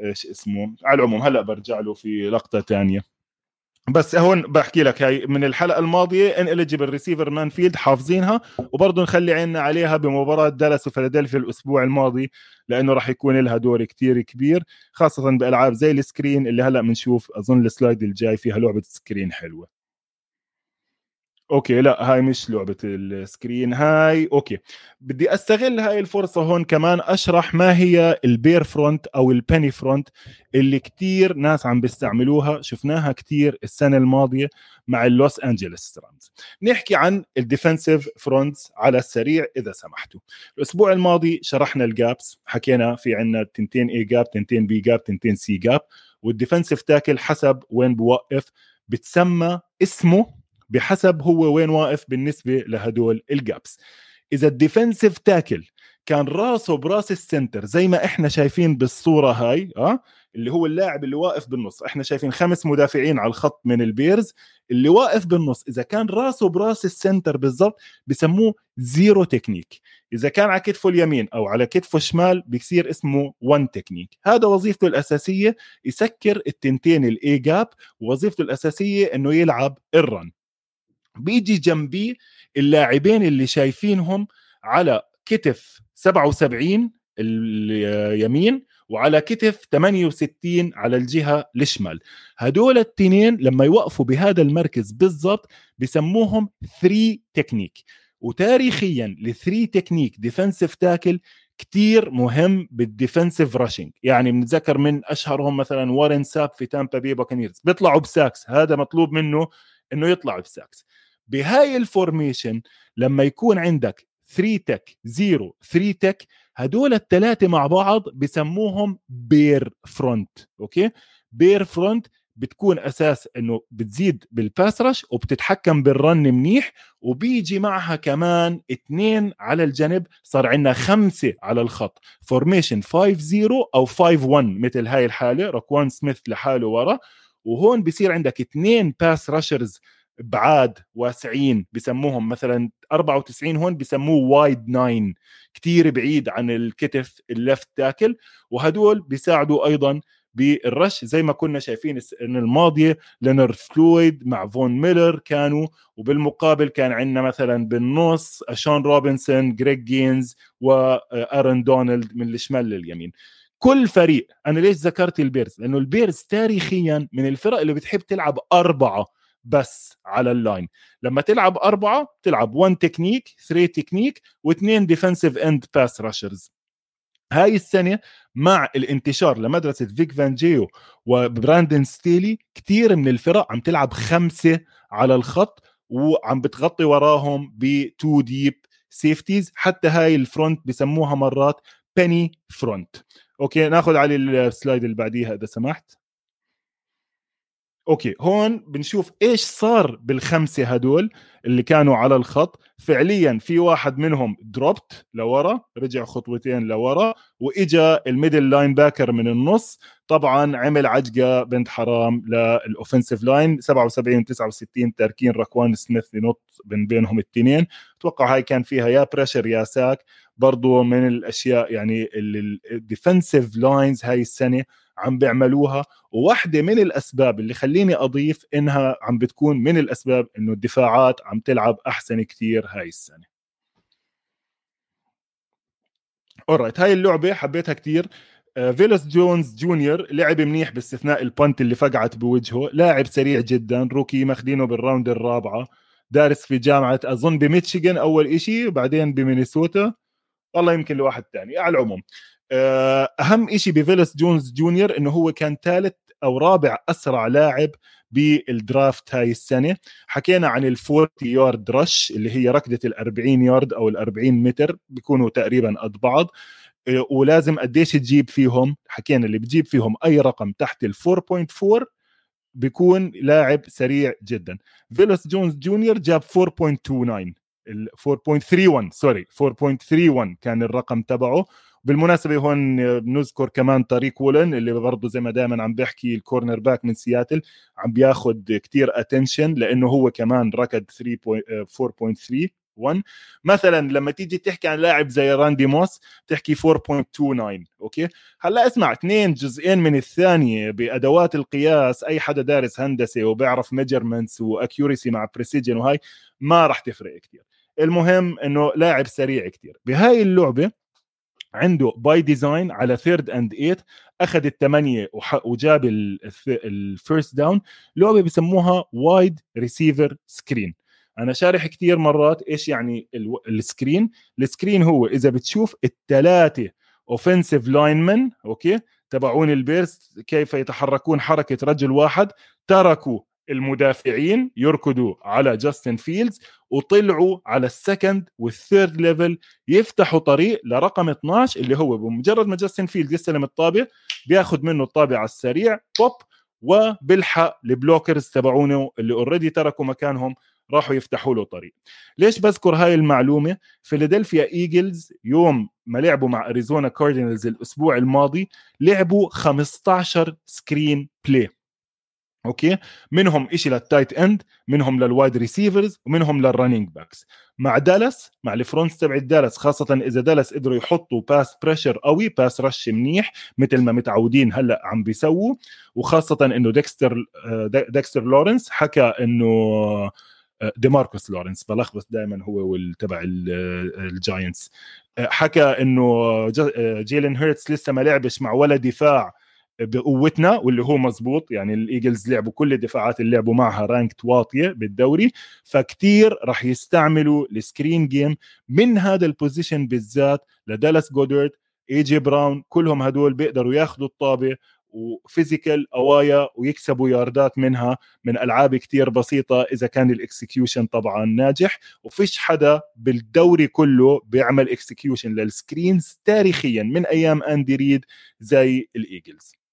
إيش اسمه على العموم هلأ برجع له في لقطة ثانية بس هون بحكي لك هاي من الحلقة الماضية ineligible receiver downfield حافظينها وبرضه نخلي عيننا عليها بمباراة دالاس وفيلادلفيا الأسبوع الماضي لأنه راح يكون لها دور كتير كبير خاصة بألعاب زي ال screen اللي هلأ بنشوف أظن ال slide الجاي فيها لعبة screen حلوة. okay لا هاي مش لعبة ال screen هاي okay. بدي أستغل هاي الفرصة هون كمان أشرح ما هي ال Bear front أو ال penny front اللي كتير ناس عم بيستعملوها شفناها كتير السنة الماضية مع ال Los Angeles Rams نحكي عن ال defensive fronts على السريع إذا سمحتوا. الأسبوع الماضي شرحنا ال gaps حكينا في عندنا تنتين A gap تنتين B gap تنتين C gap وال defensive tackle حسب وين بوقف بتسمى اسمه بحسب هو وين واقف بالنسبة لهدول ال gaps. إذا ال defensive tackle كان راسه براس ال center زي ما إحنا شايفين بالصورة هاي آه اللي هو اللاعب اللي واقف بالنص. إحنا شايفين خمس مدافعين على الخط من ال Bears اللي واقف بالنص إذا كان راسه براس ال center بالضبط بسموه زيرو تكنيك. إذا كان على كتفه اليمين أو على كتفه الشمال بيصير اسمه 1 تكنيك. هذا وظيفته الأساسية يسكر التنتين ال A gap ووظيفته الأساسية إنه يلعب ال run بيجي جنبيه اللاعبين اللي شايفينهم على كتف 77 اليمين وعلى كتف 68 على الجهة الشمال. هدول التنين لما يوقفوا بهذا المركز بالضبط بسموهم 3 تكنيك وتاريخيا ال3 technique defensive tackle كتير مهم بال defensive rushing يعني بنتذكر من أشهرهم مثلا وارن ساب في Tampa Bay Buccaneers بيطلعوا ب sacks هذا مطلوب منه إنه يطلع ب sacks بهاي ال formation لما يكون عندك 3 tech 0 3 tech هدول الثلاثه مع بعض بسموهم bear front okay؟ bear front بتكون أساس إنه بتزيد بال pass rush وبتتحكم بال run منيح وبيجي معها كمان اثنين على الجنب صار عندنا خمسة على الخط. formation 5 0 أو 5 1 مثل هاي الحالة روكوان سميث لحاله ورا. وهون بصير عندك اثنين pass rushers بعاد واسعين بسموهم مثلا 94 هون بسموه wide nine كتير بعيد عن الكتف ال left tackle وهدول بيساعدوا أيضا بال rush زي ما كنا شايفين السنة الماضيه ليونارد فلويد مع فون ميلر كانوا وبالمقابل كان عندنا مثلا بالنص شون روبنسون جريج جينز وآرون دونالد من الشمال لليمين. كل فريق أنا ليش ذكرت ال Bears؟ لأنه ال Bears تاريخيا من الفرق اللي بتحب تلعب أربعة بس على ال line لما تلعب أربعة تلعب 1 تكنيك 3 تكنيك واثنين defensive end pass rushers هاي السنة مع الانتشار لمدرسة فيك فانجيو وبراندن ستيلي كثير من الفرق عم تلعب خمسة على الخط وعم بتغطي وراهم ب 2 deep safeties حتى هاي ال front بسموها مرات penny front okay ناخذ على ال slide اللي بعديها إذا سمحت. okay هون بنشوف إيش صار بالخمسة هدول اللي كانوا على الخط. فعليا في واحد منهم dropped لورا رجع خطوتين لورا وإجا ال middle linebacker من النص. طبعا عمل عجقة بنت حرام لل offensive line 77 69 تاركين ركوان سميث ينط بين بينهم الاثنين أتوقع هاي كان فيها يا pressure يا sack برضو من الأشياء يعني ال defensive lines هاي السنة عم بيعملوها. وواحدة من الأسباب اللي خليني أضيف إنها عم بتكون من الأسباب إنه الدفاعات عم تلعب أحسن كتير هاي السنة. alright هاي اللعبة حبيتها كتير. فيلوس جونز جونيور لعب منيح باستثناء ال punt اللي فقعت بوجهه. لاعب سريع جدا rookie ماخذينه بال round الرابعة. دارس في جامعة أظن بميتشيغن أول إشي وبعدين بمينيسوتا. والله يمكن لواحد ثاني على العموم. أهم شيء بفيلوس جونز جونيور إنه هو كان ثالث أو رابع أسرع لاعب بال draft هاي السنة. حكينا عن ال 40 yard dash اللي هي ركضة ال 40 يارد أو ال 40 متر بيكونوا تقريبا قد بعض. آه، ولازم قديش تجيب فيهم حكينا اللي بتجيب فيهم أي رقم تحت ال 4.4 بيكون لاعب سريع جدا. فيلوس جونز جونيور جاب 4.29 ال 4.31 sorry 4.31 كان الرقم تبعه. بالمناسبة هون بنذكر كمان تاريك وولن اللي برضه زي ما دائما عم بحكي ال cornerback من سياتل عم بياخذ كتير attention لأنه هو كمان ركض 3 4.3 مثلا لما تيجي تحكي عن لاعب زي راندي موس تحكي 4.29 okay؟ هلأ اسمع اثنين جزئين من الثانية بأدوات القياس أي حدا دارس هندسة وبيعرف measurements و accuracy مع precision وهاي ما راح تفرق كثير المهم إنه لاعب سريع كثير بهاي اللعبة عنده by design على third and eight أخذ الثمانيه وجاب ال first down لعبة بسموها wide receiver screen أنا شارح كثير مرات إيش يعني ال screen ال screen هو إذا بتشوف الثلاثه offensive linemen okay؟ تبعون ال Bears كيف يتحركون حركة رجل واحد تركوا المدافعين يركضوا على جاستن فيلدز وطلعوا على ال second وال third level يفتحوا طريق لرقم 12 اللي هو بمجرد ما جاستن فيلد يستلم الطابة بياخذ منه الطابة على السريع بوب وبيلحق ال blockers تبعونه اللي already تركوا مكانهم راحوا يفتحوا له طريق. ليش بذكر هاي المعلومة؟ فيلادلفيا ايجلز يوم ما لعبوا مع اريزونا كاردينالز الأسبوع الماضي لعبوا 15 screen play okay؟ منهم شيء لل tight end منهم لل wide receivers ومنهم لل running backs مع دالاس مع ال front تبع دالاس خاصة إذا دالاس قدروا يحطوا pass pressure قوي pass rush منيح مثل ما متعودين هلأ عم بيسووا. وخاصة إنه ديكستر ديكستر لورنس حكى إنه ديماركوس لورنس بلخبط دائما هو والتبع الجاينتس حكى إنه جيلين هيرتس لسه ما لعبش مع ولا دفاع بقوتنا واللي هو مزبوط يعني الإيجلز لعبوا كل الدفاعات اللي لعبوا معها ranked واطية بالدوري فكتير راح يستعملوا ال screen game من هذا ال position بالذات لدالاس جودرد اي جي براون كلهم هدول بيقدروا ياخذوا الطابة و physical أقويا ويكسبوا ياردات منها من ألعاب كتير بسيطة إذا كان ال execution طبعا ناجح وفيش حدا بالدوري كله بيعمل execution لل screens تاريخيا من أيام اندي ريد زي الإيجلز.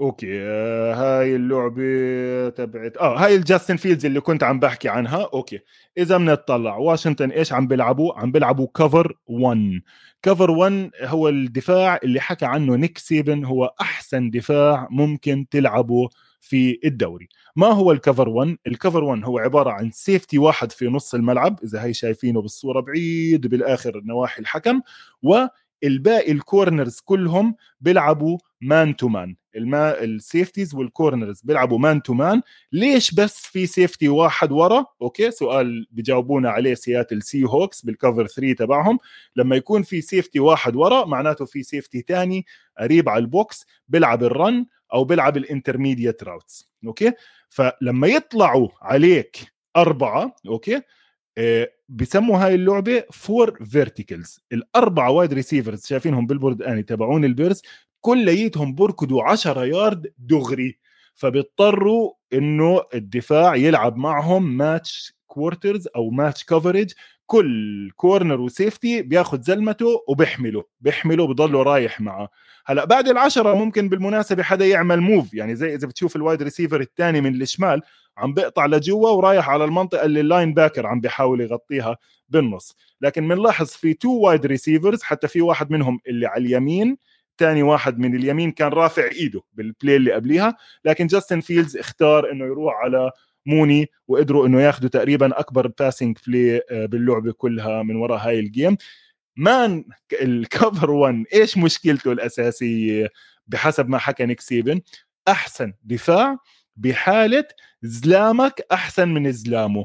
okay آه هاي اللعبة تبعت آه هاي الجاستن فيلدز اللي كنت عم بحكي عنها. okay إذا بنطلع واشنطن إيش عم بيلعبوا؟ عم بيلعبوا cover 1 cover 1 هو الدفاع اللي حكى عنه نيك سيبن هو أحسن دفاع ممكن تلعبه في الدوري. ما هو ال cover 1 ال cover 1 هو عبارة عن safety واحد في نص الملعب إذا هي شايفينه بالصورة بعيد بالآخر نواحي الحكم و الباقي ال corners كلهم بيلعبوا man to man الما ال safeties وال corners بيلعبوا man to man ليش بس في safety واحد ورا؟ okay سؤال بجاوبونا عليه سياتل سي هوكس بال cover 3 تبعهم. لما يكون في safety واحد ورا معناته في safety ثاني قريب على ال box بيلعب ال run أو بيلعب ال intermediate routes okay؟ فلما يطلعوا عليك أربعة okay؟ آه، بسموا هاي اللعبة four verticals الأربعة wide receivers شايفينهم بال board اني تبعون البيرز كليتهم بركضوا 10 يارد دغري. فبيضطروا إنه الدفاع يلعب معهم match quarters أو match coverage كل corner و safety بياخذ زلمته وبيحمله بيحمله بضله رايح معه. هلأ بعد العشرة ممكن بالمناسبة حدا يعمل move يعني زي إذا بتشوف ال wide receiver الثاني من الشمال عم بيقطع لجوا ورايح على المنطقة اللي ال linebacker عم بيحاول يغطيها بالنص. لكن بنلاحظ في two wide receivers حتى في واحد منهم اللي على اليمين ثاني واحد من اليمين كان رافع إيده بال play اللي قبليها لكن جاستن فيلدز اختار إنه يروح على موني وقدروا إنه ياخذوا تقريبا أكبر passing play باللعبة كلها من وراء هاي ال game man ال cover 1 إيش مشكلته الأساسية؟ بحسب ما حكى نيك سيبن أحسن دفاع بحالة زلامك أحسن من زلامه.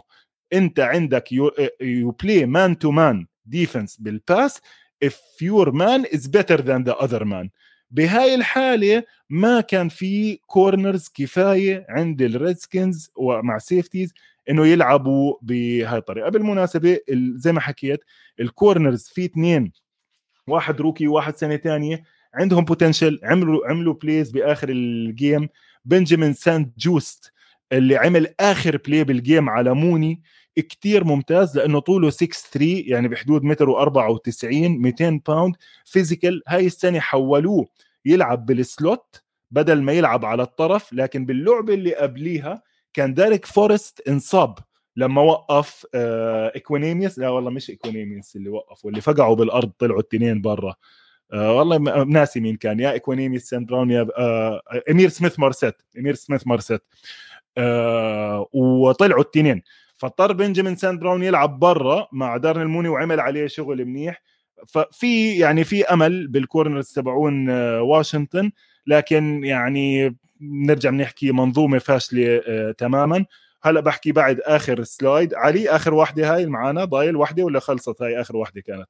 أنت عندك you play man to man defense بال pass if your man is better than the other man. بهاي الحالة ما كان في corners كفاية عند الريدسكنز ومع safeties إنه يلعبوا بهاي الطريقة. بالمناسبة زي ما حكيت ال corners في اثنين واحد rookie وواحد سنة ثانية عندهم potential عملوا عملوا plays بآخر ال game بنجامين سانت جوست اللي عمل آخر play بال game على موني كتير ممتاز لأنه طوله 6 3 يعني بحدود متر و94 200 pound physical هاي السنة حولوه يلعب بال slot بدل ما يلعب على الطرف لكن باللعبة اللي قبليها كان داريك فورست انصاب لما وقف آه اكوينيميوس لا والله مش اكوينيميوس اللي وقف واللي فقعوا بالأرض طلعوا التنين برا. آه والله ناسي مين كان يا اكوينيميوس سان براون يا آه إمير سميث مارسيت إمير سميث مارسيت. آه وطلعوا التنين. فاضطر بنجامين ساند براون يلعب برا مع دارنيل موني وعمل عليه شغل منيح. ففي يعني في أمل بال corners تبعون آه، واشنطن لكن يعني نرجع بنحكي منظومة فاشلة آه، تماما. هلأ بحكي بعد آخر slide. علي آخر واحدة هاي معنا ضايل واحدة ولا خلصت هاي آخر واحدة كانت؟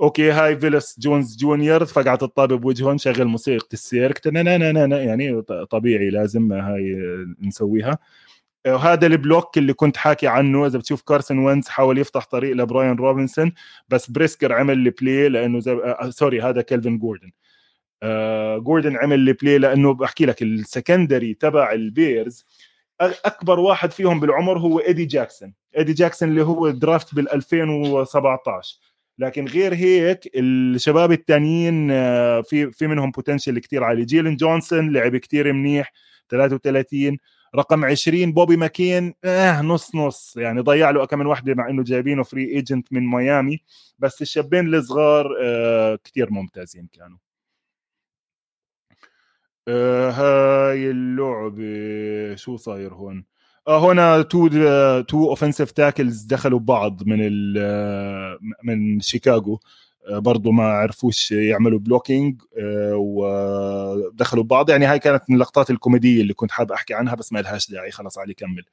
okay هاي فيلس جونز جونيور فقعت الطابه بوجههم شغل موسيقى السيرك. يعني طبيعي لازم هاي نسويها. وهذا ال block اللي كنت حاكي عنه إذا بتشوف كارسون وينز حاول يفتح طريق لبراين روبنسون بس بريسكر عمل ال play لأنه زي... آه sorry هذا كايلر جوردن. آه جوردن عمل ال play لأنه بحكي لك ال secondary تبع البيرز أكبر واحد فيهم بالعمر هو إيدي جاكسون. إيدي جاكسون اللي هو draft بال 2017 لكن غير هيك الشباب الثانيين آه، في في منهم potential كثير عالي. جيلن جونسون لعب كثير منيح 33 رقم 20 بوبي ماكين. آه نص نص. يعني ضيع له كم من وحدة مع إنه جايبينه free agent من ميامي. بس الشابين الصغار آه كثير ممتازين كانوا. آه هاي اللعبة شو صاير هون؟ آه هنا two two offensive tackles دخلوا بعض من ال من شيكاغو. آه، برضه ما عرفوش يعملوا blocking آه، ودخلوا بعض يعني هاي كانت من اللقطات الكوميدية اللي كنت حاب أحكي عنها بس ما لهاش داعي. خلص علي كمل.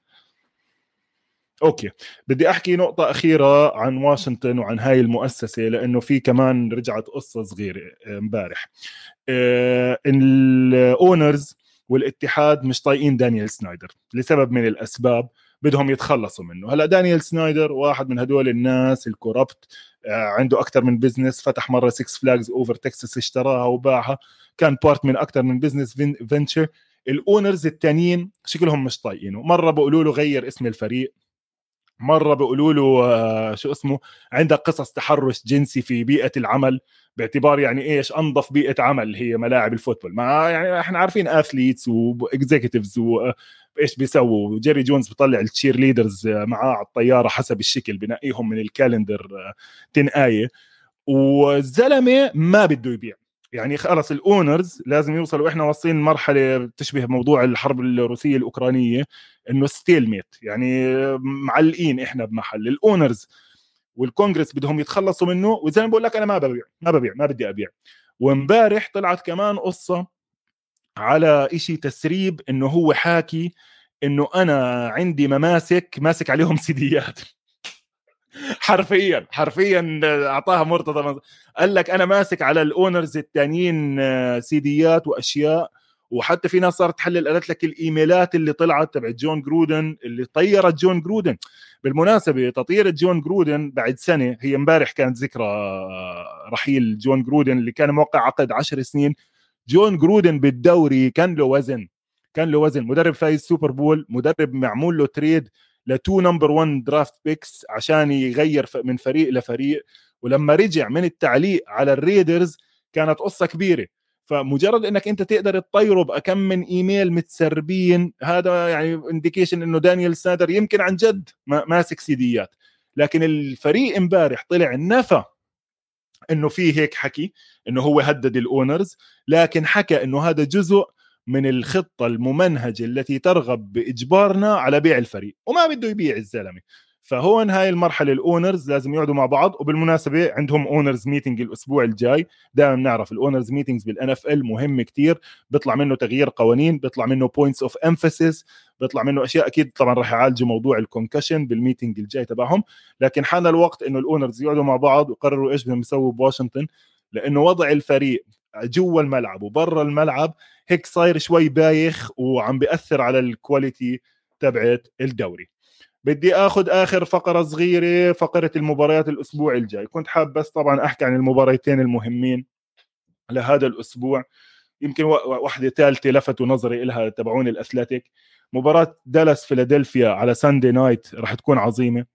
okay. بدي أحكي نقطة أخيرة عن واشنطن وعن هاي المؤسسة لأنه في كمان رجعت قصة صغيرة آه، امبارح ال owners والاتحاد مش طايقين دانيال سنايدر لسبب من الأسباب. بدهم يتخلصوا منه. هلا دانيال سنايدر واحد من هدول الناس ال corrupt آه، عنده أكثر من business فتح مرة 6 Flags Over Texas اشتراها وباعها. كان part من أكثر من business فينتشر ال owners الثانيين شكلهم مش طايقينه. مرة بيقولوا له غير اسم الفريق. مرة بيقولوا له آه، شو اسمه؟ عندك قصص تحرش جنسي في بيئة العمل. باعتبار يعني إيش أنظف بيئة عمل هي ملاعب ال football. ما يعني إحنا عارفين athletes و executives وايش بيسووا. جيري جونز بيطلع ال cheerleaders معاه على الطيارة حسب الشكل بنقيهم من ال calendar تنقايه والزلمة ما بده يبيع. يعني خلص ال owners لازم يوصلوا. إحنا واصلين لمرحله بتشبه موضوع الحرب الروسية الأوكرانية إنه stalemate يعني معلقين إحنا بمحل. ال owners والكونغرس بدهم يتخلصوا منه ما بقول لك أنا ما ببيع ما ببيع ما بدي أبيع. وامبارح طلعت كمان قصة على إشي تسريب إنه هو حاكي إنه أنا عندي ماسك ماسك عليهم سيديات حرفيا حرفيا أعطاها مرتضى قال لك أنا ماسك على ال owners الثانيين آه، سيديات وأشياء. وحتى في ناس صارت تحلل قالت لك الإيميلات اللي طلعت تبعت جون جرودن اللي طيرت جون جرودن. بالمناسبة تطير جون جرودن بعد سنة هي امبارح كانت ذكرى رحيل جون جرودن اللي كان موقع عقد 10 سنين. جون جرودن بالدوري كان له وزن كان له وزن. مدرب فايز Super Bowl مدرب معمول له trade ل two number 1 draft picks عشان يغير من فريق لفريق. ولما رجع من التعليق على ال Raiders كانت قصة كبيرة. فمجرد إنك أنت تقدر تطيره بكم من إيميل متسربين هذا يعني indication إنه دانيال سنايدر يمكن عن جد ماسك سيديات لكن الفريق إمبارح طلع نفى إنه في هيك حكي إنه هو هدد ال owners لكن حكى إنه هذا جزء من الخطة الممنهجة التي ترغب بإجبارنا على بيع الفريق. وما بده يبيع الزلمة. فهون هاي المرحلة ال owners لازم يقعدوا مع بعض وبالمناسبة عندهم owners meeting الأسبوع الجاي. دائما بنعرف ال owners meetings بال NFL مهم كتير. بيطلع منه تغيير قوانين بيطلع منه points of emphasis بيطلع منه أشياء أكيد طبعا راح يعالجوا موضوع ال concussion بال meeting الجاي تبعهم. لكن حان الوقت إنه ال owners يقعدوا مع بعض ويقرروا إيش بدهم يسووا بواشنطن لأنه وضع الفريق جوا الملعب وبرا الملعب هيك صاير شوي بايخ وعم بيأثر على ال quality تبعت الدوري. بدي آخذ آخر فقرة صغيرة فقرة المباريات الأسبوع الجاي. كنت حاب بس طبعا أحكي عن المباريتين المهمين لهذا الأسبوع. يمكن واحدة ثالثة لفتوا نظري لها تبعون ال Athletic. مباراة دالاس فيلادلفيا على Sunday night راح تكون عظيمة.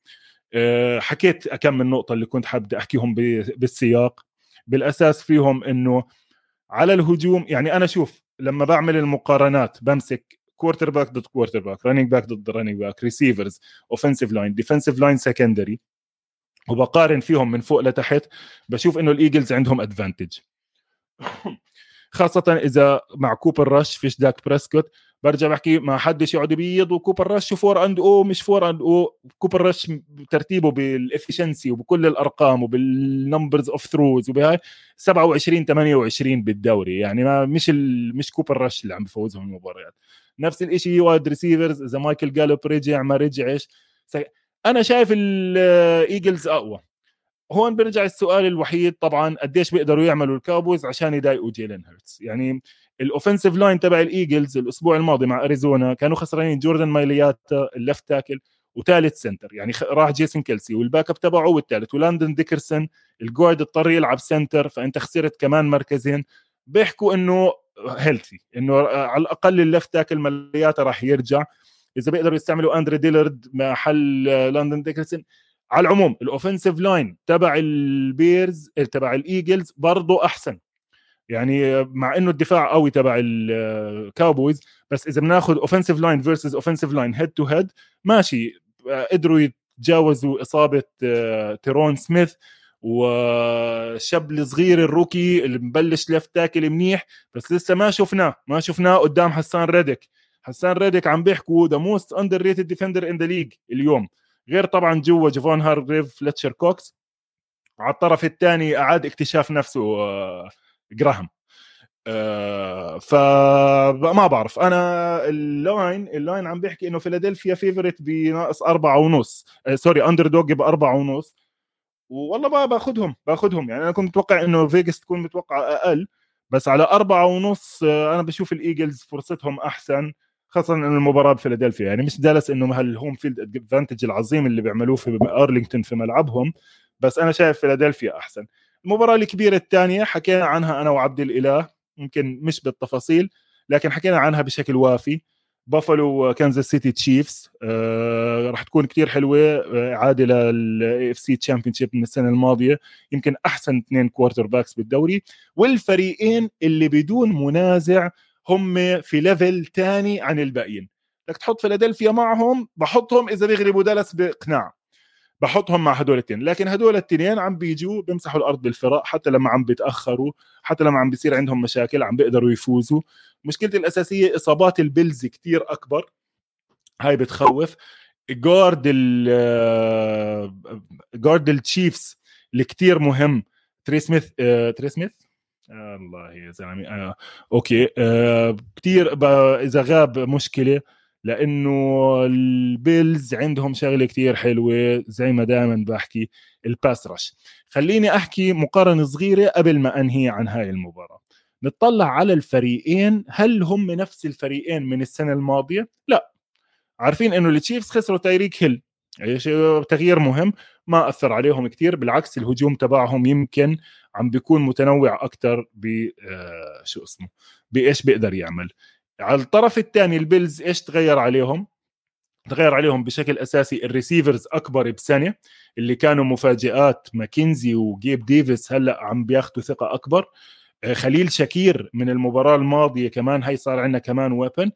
أه، حكيت كم من نقطة اللي كنت حاب أحكيهم بالسياق. بالأساس فيهم إنه على الهجوم يعني أنا شوف لما بعمل المقارنات بمسك quarterback ضد quarterback running back ضد running back receivers offensive line defensive line secondary وبقارن فيهم من فوق لتحت بشوف إنه ال Eagles عندهم advantage خاصة إذا مع كوبر رش فيش داك بريسكوت برجع بحكي ما حدش يقعد يبيض وكوبر رش four and oh مش four and oh. كوبر رش ترتيبه بال efficiency وبكل الأرقام وبال numbers of throws وبهاي 27 28 بالدوري يعني ما مش ال... مش كوبر رش اللي عم بفوزهم المباريات. نفس الشيء wide receivers إذا مايكل جالوب رجع ما رجعش أنا شايف ال Eagles أقوى. هون بيرجع السؤال الوحيد طبعا قديش بيقدروا يعملوا ال Cowboys عشان يضايقوا جيلن هيرتس يعني ال offensive line تبع ال Eagles الأسبوع الماضي مع أريزونا كانوا خسرانين جوردن مايلياتا ال left tackle وثالث center يعني راح جيسون كيلسي وال backup تبعه والثالث ولاندن ديكرسون ال guard اضطر يلعب center فأنت خسرت كمان مركزين. بيحكوا إنه healthy إنه على الأقل ال left tackle مالياتا راح يرجع. إذا بيقدروا يستعملوا أندري ديلرد محل لندن ديكرسون على العموم ال offensive line تبع ال Bears تبع ال Eagles برضه أحسن. يعني مع إنه الدفاع قوي تبع ال Cowboys بس إذا بناخذ offensive line versus offensive line head to head ماشي. قدروا يتجاوزوا إصابة تيرون سميث. والشاب الصغير ال rookie اللي مبلش left tackle منيح بس لسه ما شفناه ما شفناه قدام حسان ريدك حسان ريدك عم بيحكوا the most underrated defender in the league اليوم. غير طبعا جوا جيفون هارجريف فلتشر كوكس. على الطرف الثاني أعاد اكتشاف نفسه آه، جراهام. آه فما بعرف. أنا ال line ال line عم بيحكي إنه فيلادلفيا favorite بناقص أربعة ونص. sorry underdog بأربعة ونص. والله ما باخذهم باخذهم يعني أنا كنت متوقع إنه فيجاس تكون متوقع أقل بس على أربعة ونص آه أنا بشوف ال Eagles فرصتهم أحسن خاصة إن المباراة بفيلادلفيا. يعني مش دالس إنه هال home field advantage العظيم اللي بيعملوه في أرلينغتون في ملعبهم بس أنا شايف فيلادلفيا أحسن. المباراة الكبيرة الثانية حكينا عنها أنا وعبد الإله يمكن مش بالتفاصيل لكن حكينا عنها بشكل وافي. بافلو كانزاس سيتي تشيفز آه راح تكون كثير حلوة آه، اعاده لل AFC championship من السنة الماضية. يمكن أحسن اثنين quarterbacks بالدوري. والفريقين اللي بدون منازع هم في level ثاني عن الباقيين. بدك تحط فيلادلفيا معهم بحطهم إذا بيغلبوا دالاس باقناع بحطهم مع هدول الاثنين لكن هدول الاثنين عم بيجوا بيمسحوا الأرض بالفرق حتى لما عم بيتأخروا حتى لما عم بيصير عندهم مشاكل عم بيقدروا يفوزوا. مشكلتي الأساسية إصابات البيلز كتير أكبر. هاي بتخوف. guard ال guard التشيفز اللي كتير مهم. تري سميث آه، تري سميث؟ الله يا زلمة. آه. okay. آه كثير إذا غاب مشكلة لأنه البيلز عندهم شغلة كثير حلوة زي ما دائما بحكي ال pass rush خليني أحكي مقارنة صغيرة قبل ما أنهي عن هاي المباراة. نطلع على الفريقين هل هم نفس الفريقين من السنة الماضية؟ لا. عارفين إنه التشيفز خسروا تايريك هيل. تغيير مهم؟ ما أثر عليهم كثير بالعكس الهجوم تبعهم يمكن عم بيكون متنوع أكثر ب آه، شو اسمه بإيش بيقدر يعمل. على الطرف الثاني البيلز إيش تغير عليهم؟ تغير عليهم بشكل أساسي ال receivers أكبر بسنه اللي كانوا مفاجآت ماكنزي وجيب ديفيس هلأ عم بياخذوا ثقة أكبر. آه، خليل شكير من المباراة الماضية كمان هي صار عندنا كمان وبين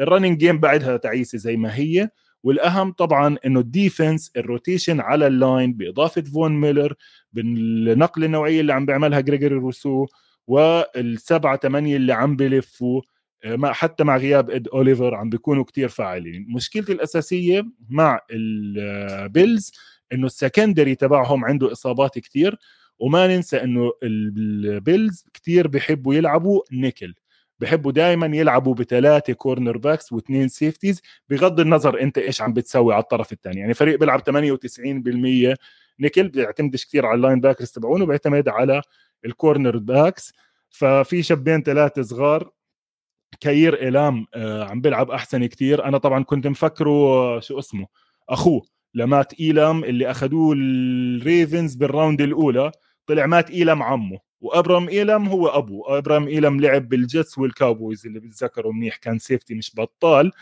ال running game بعدها تعيسة زي ما هي. والأهم طبعا إنه ال defense ال rotation على ال line بإضافة فون ميلر بالنقل النوعية اللي عم بيعملها جريجوري روسو والسبعة ثمانيه اللي عم بلفوا مع حتى مع غياب إد أوليفر عم بيكونوا كتير فاعلين. مشكلتي الأساسية مع البيلز إنه ال secondary تبعهم عنده إصابات كتير وما ننسى إنه البيلز كتير بيحبوا يلعبوا نيكل. بحبوا دائما يلعبوا بثلاثه cornerbacks واثنين safeties بغض النظر أنت إيش عم بتسوي على الطرف الثاني. يعني فريق بيلعب 98% نيكل بيعتمدش كثير على ال linebackers تبعونه بيعتمد على ال cornerbacks ففي شابين ثلاثة صغار كاير إيلام آه، عم بيلعب أحسن كتير. أنا طبعا كنت مفكره آه، شو اسمه أخوه لمات إيلام اللي أخذوه الريفنز بال round الأولى. طلع مات إيلام عمه وابرام إيلام هو أبوه. ابرام إيلام لعب بالجيتس والكاوبويز اللي بتذكروا منيح كان safety مش بطال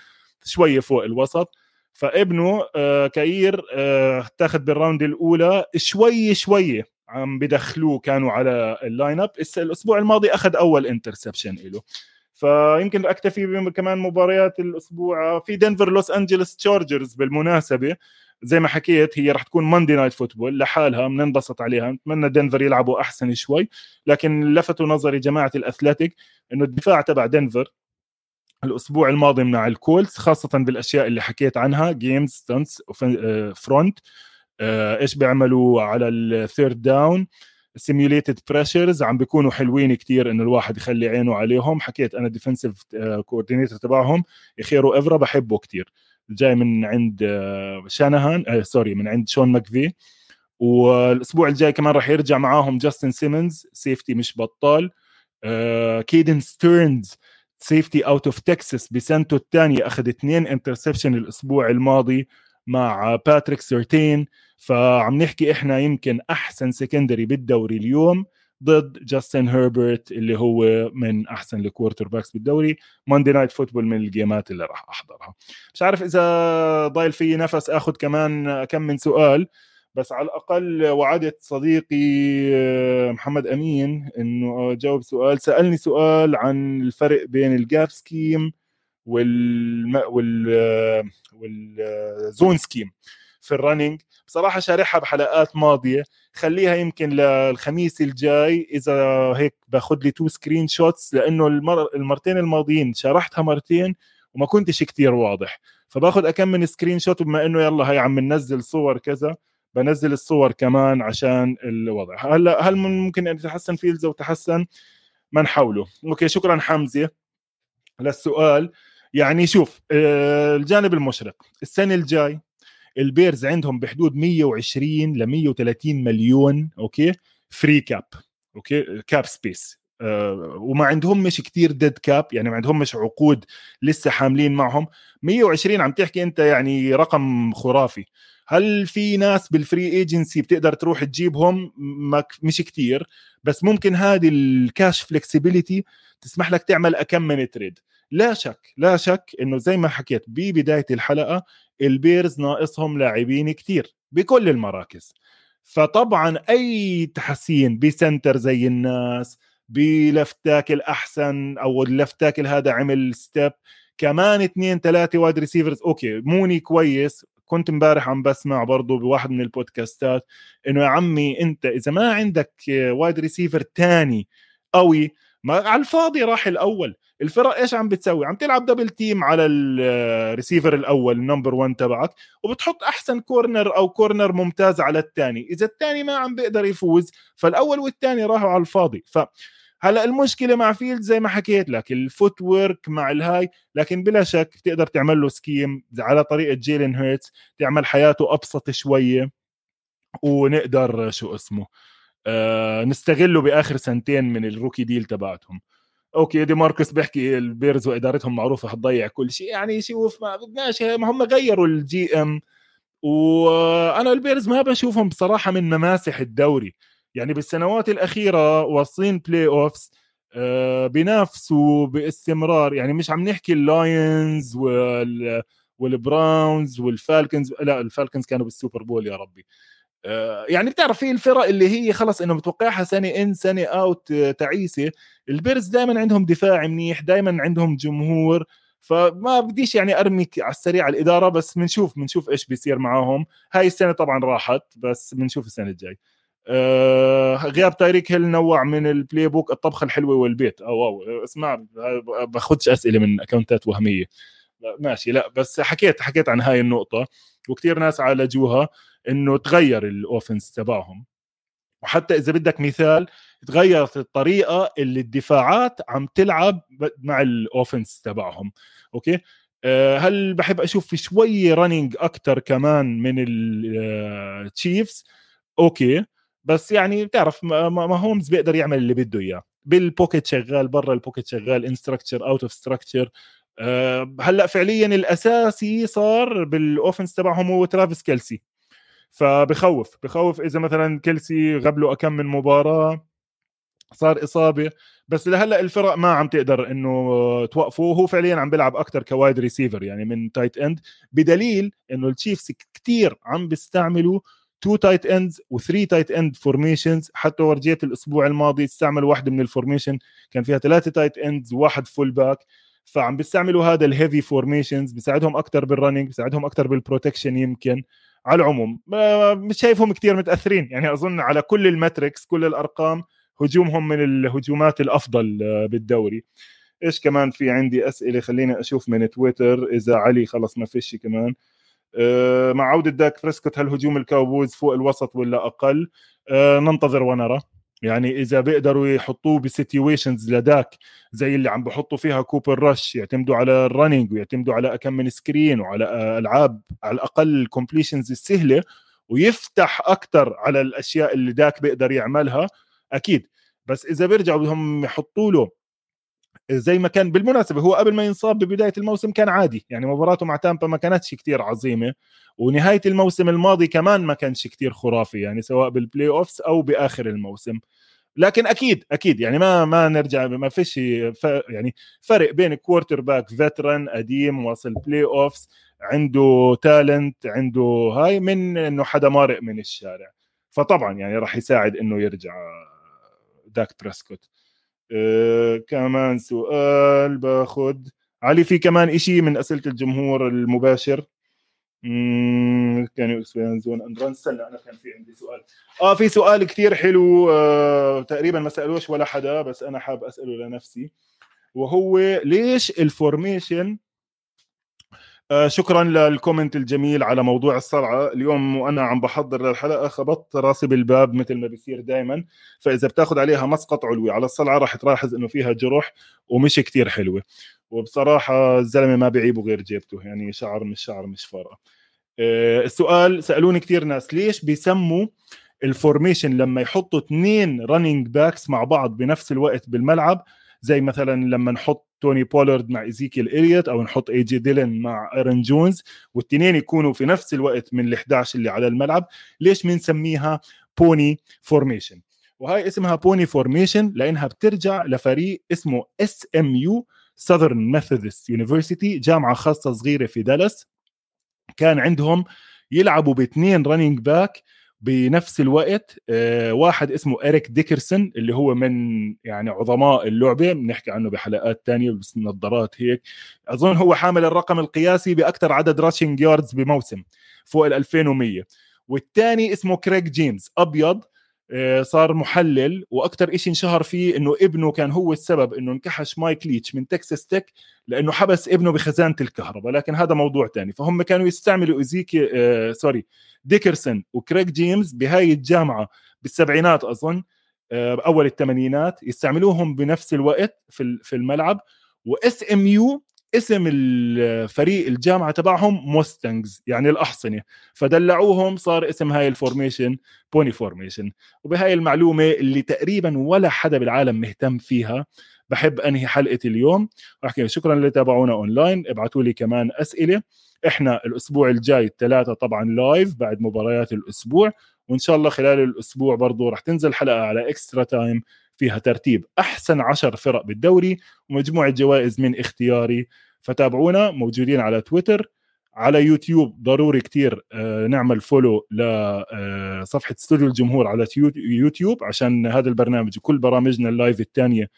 شوية فوق الوسط. فابنه آه كاير آه تاخذ بال round الأولى. شوي شوي عم بدخلوه كانوا على ال lineup الأسبوع الماضي أخذ أول interception له فيمكن أكتفي كمان مباريات الأسبوع في دنفر لوس انجلوس تشارجرز بالمناسبة. زي ما حكيت هي راح تكون Monday Night Football لحالها بننبسط عليها. نتمنى دنفر يلعبوا أحسن شوي. لكن لفتوا نظري جماعة الاثليتيك إنه الدفاع تبع دنفر الأسبوع الماضي مع الكولتس خاصة بالأشياء اللي حكيت عنها games stunts front إيش بيعملوا على ال third down simulated pressures عم بيكونوا حلوين كتير إنه الواحد يخلي عينه عليهم. حكيت أنا defensive coordinator تبعهم. إيجيرو إيفيرو بحبه كتير. جاي من عند آه، شانهان آه sorry من عند شون ماكفي والأسبوع الجاي كمان راح يرجع معاهم جاستن سيمنز safety مش بطال. آه كيدن ستيرنز safety out of تكساس بسنته الثانية أخذ اثنين interception الأسبوع الماضي مع باتريك سيرتين فعم نحكي إحنا يمكن أحسن secondary بالدوري اليوم ضد جاستن هيربرت اللي هو من أحسن ال quarterbacks بالدوري. Monday Night Football من الجيمات اللي راح أحضرها. مش عارف إذا ضايل في نفس آخذ كمان كم من سؤال بس على الأقل وعدت صديقي آه، محمد أمين إنه جاوب سؤال. سألني سؤال عن الفرق بين ال gap scheme وال وال وال zone scheme في ال running بصراحة شارحها بحلقات ماضية. خليها يمكن للخميس الجاي. إذا هيك باخذ لي two screenshots لأنه المر... المرتين الماضيين شرحتها مرتين وما كنتش كتير واضح. فباخذ أكم من screenshot بما إنه يلا هي عم ننزل صور كذا بنزل الصور كمان عشان الوضع. هلأ هل ممكن أن يتحسن فيلدز أو تحسن؟ ما نحاوله. okay شكرا حمزة للسؤال. يعني شوف آه، الجانب المشرق. السنة الجاي البيرز عندهم بحدود 120 ل 130 مليون okay؟ free cap okay؟ cap space أه وما عندهم مش كتير dead cap يعني ما عندهم مش عقود لسه حاملين معهم. 120 عم تحكي أنت يعني رقم خرافي. هل في ناس بال free agency بتقدر تروح تجيبهم؟ مش كتير. بس ممكن هذه ال cash flexibility تسمح لك تعمل أكم من trade لا شك لا شك إنه زي ما حكيت ببداية الحلقة البيرز ناقصهم لاعبين كثير بكل المراكز. فطبعا أي تحسين ب center زي الناس ب left tackle احسن أو ال left tackle هذا عمل step كمان اثنين ثلاثة wide receivers okay موني كويس. كنت امبارح عم بسمع برضه بواحد من البودكاستات إنه يا عمي أنت إذا ما عندك wide receiver تاني قوي ما على الفاضي راح الأول. الفرق إيش عم بتسوي؟ عم تلعب double team على الريسيفر الأول ال number 1 تبعك وبتحط أحسن corner أو corner ممتاز على الثاني. إذا الثاني ما عم بيقدر يفوز فالأول والثاني راحوا على الفاضي. ف هلا المشكلة مع فيلدز زي ما حكيت لك ال footwork مع الهاي لكن بلا شك بتقدر تعمل له scheme على طريقة جيلين هيرتس تعمل حياته أبسط شوية ونقدر شو اسمه آه نستغله بآخر سنتين من ال rookie deal تبعتهم. okay دي ماركس بيحكي البيرز وإدارتهم معروفة حتضيع كل شيء. يعني شوف ما بدناش ما هم غيروا ال GM وأنا البيرز ما بشوفهم بصراحة من مماسح الدوري. يعني بالسنوات الأخيرة واصلين playoffs آه بينافسوا باستمرار. يعني مش عم نحكي اللاينز وال والبراونز والفالكنز. لا الفالكنز كانوا بالسوبر بول يا ربي. يعني بتعرف في الفرق اللي هي خلص إنه متوقعها سنة in سنة out آه، تعيسة. البيرز دائما عندهم دفاع منيح دائما عندهم جمهور. فما بديش يعني أرمي على السريع على الإدارة بس بنشوف بنشوف إيش بيصير معاهم. هاي السنة طبعا راحت بس بنشوف السنة الجاي. آه غياب تايريك هيل نوع من ال playbook الطبخة الحلوة والبيت. أو أو اسمع باخذش أسئلة من أكونتات وهمية. ماشي لا بس حكيت حكيت عن هاي النقطة وكثير ناس عالجوها. إنه تغير ال offense تبعهم. وحتى إذا بدك مثال تغيرت الطريقة اللي الدفاعات عم تلعب مع ال offense تبعهم. أوكي؟ آه، هل بحب أشوف في شوي running أكثر كمان من التشيفز آه، okay. بس يعني بتعرف ماهومز بيقدر يعمل اللي بده إياه. بال pocket شغال برا ال pocket شغال in structure out of structure هلأ فعليا الأساسي صار بال offense تبعهم هو ترافيس كيلسي فبخوف بخوف إذا مثلا كيلسي غاب له أكم من مباراة صار إصابة. بس لهلأ الفرق ما عم تقدر إنه توقفه وهو فعليا عم بيلعب أكثر ك wide receiver يعني من tight end بدليل إنه التشيفز كثير عم بيستعملوا two tight ends و three tight end formations حتى ورجيت الأسبوع الماضي استعمل واحدة من ال formation كان فيها ثلاثة tight ends وواحد fullback فعم بيستعملوا هذا ال heavy formations بيساعدهم أكثر بال running بيساعدهم أكثر بال protection يمكن. على العموم. مش شايفهم كثير متأثرين. يعني أظن على كل ال metrics كل الأرقام هجومهم من الهجومات الأفضل آه، بالدوري. إيش كمان في عندي أسئلة؟ خليني أشوف من تويتر إذا علي خلص ما فيش كمان. آه، مع عودة داك بريسكوت هل هجوم الكاوبويز فوق الوسط ولا أقل؟ آه، ننتظر ونرى. يعني إذا بيقدروا يحطوه ب situations لداك زي اللي عم بحطوا فيها كوبر رش يعتمدوا على ال running ويعتمدوا على كم من screen وعلى ألعاب على الأقل ال completions السهلة ويفتح أكثر على الأشياء اللي داك بيقدر يعملها أكيد. بس إذا بيرجعوا بدهم يحطوا له زي ما كان بالمناسبة هو قبل ما ينصاب ببداية الموسم كان عادي. يعني مباراته مع تامبا ما كانتش كتير عظيمة ونهاية الموسم الماضي كمان ما كانش كتير خرافي يعني سواء بال playoffs أو بآخر الموسم. لكن أكيد أكيد يعني ما ما نرجع ما فيش يعني فرق بين quarterback veteran قديم واصل playoffs عنده talent عنده هاي من إنه حدا مارق من الشارع. فطبعا يعني راح يساعد إنه يرجع داك بريسكوت أه كمان سؤال باخذ علي في كمان إشي من أسئلة الجمهور المباشر؟ كانوا يكسبيرينزون اند ران استنى أنا كان في عندي سؤال. آه في سؤال كثير حلو آه تقريبا ما سألوش ولا حدا بس أنا حاب أسأله لنفسي. وهو ليش ال formation آه شكرا لل comment الجميل على موضوع الصلعة. اليوم وأنا عم بحضر للحلقة خبطت راسي بالباب مثل ما بيصير دائما فإذا بتاخذ عليها مسقط علوي على الصلعه راح تلاحظ إنه فيها جرح ومش كتير حلوة. وبصراحة الزلمة ما بيعيبه غير جيبته يعني شعر مش شعر مش فارقة. آه السؤال سألوني كثير ناس ليش بيسموا ال formation لما يحطوا اثنين running backs مع بعض بنفس الوقت بالملعب؟ زي مثلا لما نحط توني بولارد مع إيزيكيل إليوت أو نحط إي جي ديلن مع آيرن جونز والاثنين يكونوا في نفس الوقت من ال11 اللي على الملعب. ليش بنسميها pony formation؟ وهي اسمها pony formation لأنها بترجع لفريق اسمه SMU Southern Methodist University جامعة خاصة صغيرة في دالاس. كان عندهم يلعبوا باثنين running back بنفس الوقت آه، واحد اسمه إريك ديكرسون اللي هو من يعني عظماء اللعبة بنحكي عنه بحلقات تانية بس نظارات هيك. أظن هو حامل الرقم القياسي بأكثر عدد rushing yards بموسم فوق ال 2100 والثاني اسمه كريج جيمس أبيض. صار محلل وأكثر شيء انشهر فيه إنه ابنه كان هو السبب إنه انكحش مايك ليتش من تكساس تك لأنه حبس ابنه بخزانة الكهرباء لكن هذا موضوع ثاني فهم كانوا يستعملوا ايزيكي آه sorry ديكرسون وكريج جيمس بهاي الجامعة بالسبعينات أظن آه أول الثمانينات يستعملوهم بنفس الوقت في في الملعب و SMU اسم الفريق الجامعة تبعهم Mustangs يعني الأحصنة. فدلعوهم صار اسم هاي ال formation pony formation وبهاي المعلومة اللي تقريبا ولا حدا بالعالم مهتم فيها بحب أنهي حلقة اليوم. احكي شكرا اللي تابعونا اونلاين ابعثوا لي كمان أسئلة. إحنا الأسبوع الجاي الثلاثه طبعا live بعد مباريات الأسبوع. وإن شاء الله خلال الأسبوع برضو رح تنزل حلقة على Extra Time فيها ترتيب أحسن عشر فرق بالدوري ومجموعة جوائز من اختياري. فتابعونا موجودين على تويتر على يوتيوب ضروري كتير آه، نعمل follow لصفحة آه، استوديو الجمهور على يوتيوب عشان هذا البرنامج وكل برامجنا ال live الثانية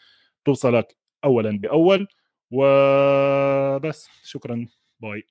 توصلك أولا بأول. وبس شكرا. باي.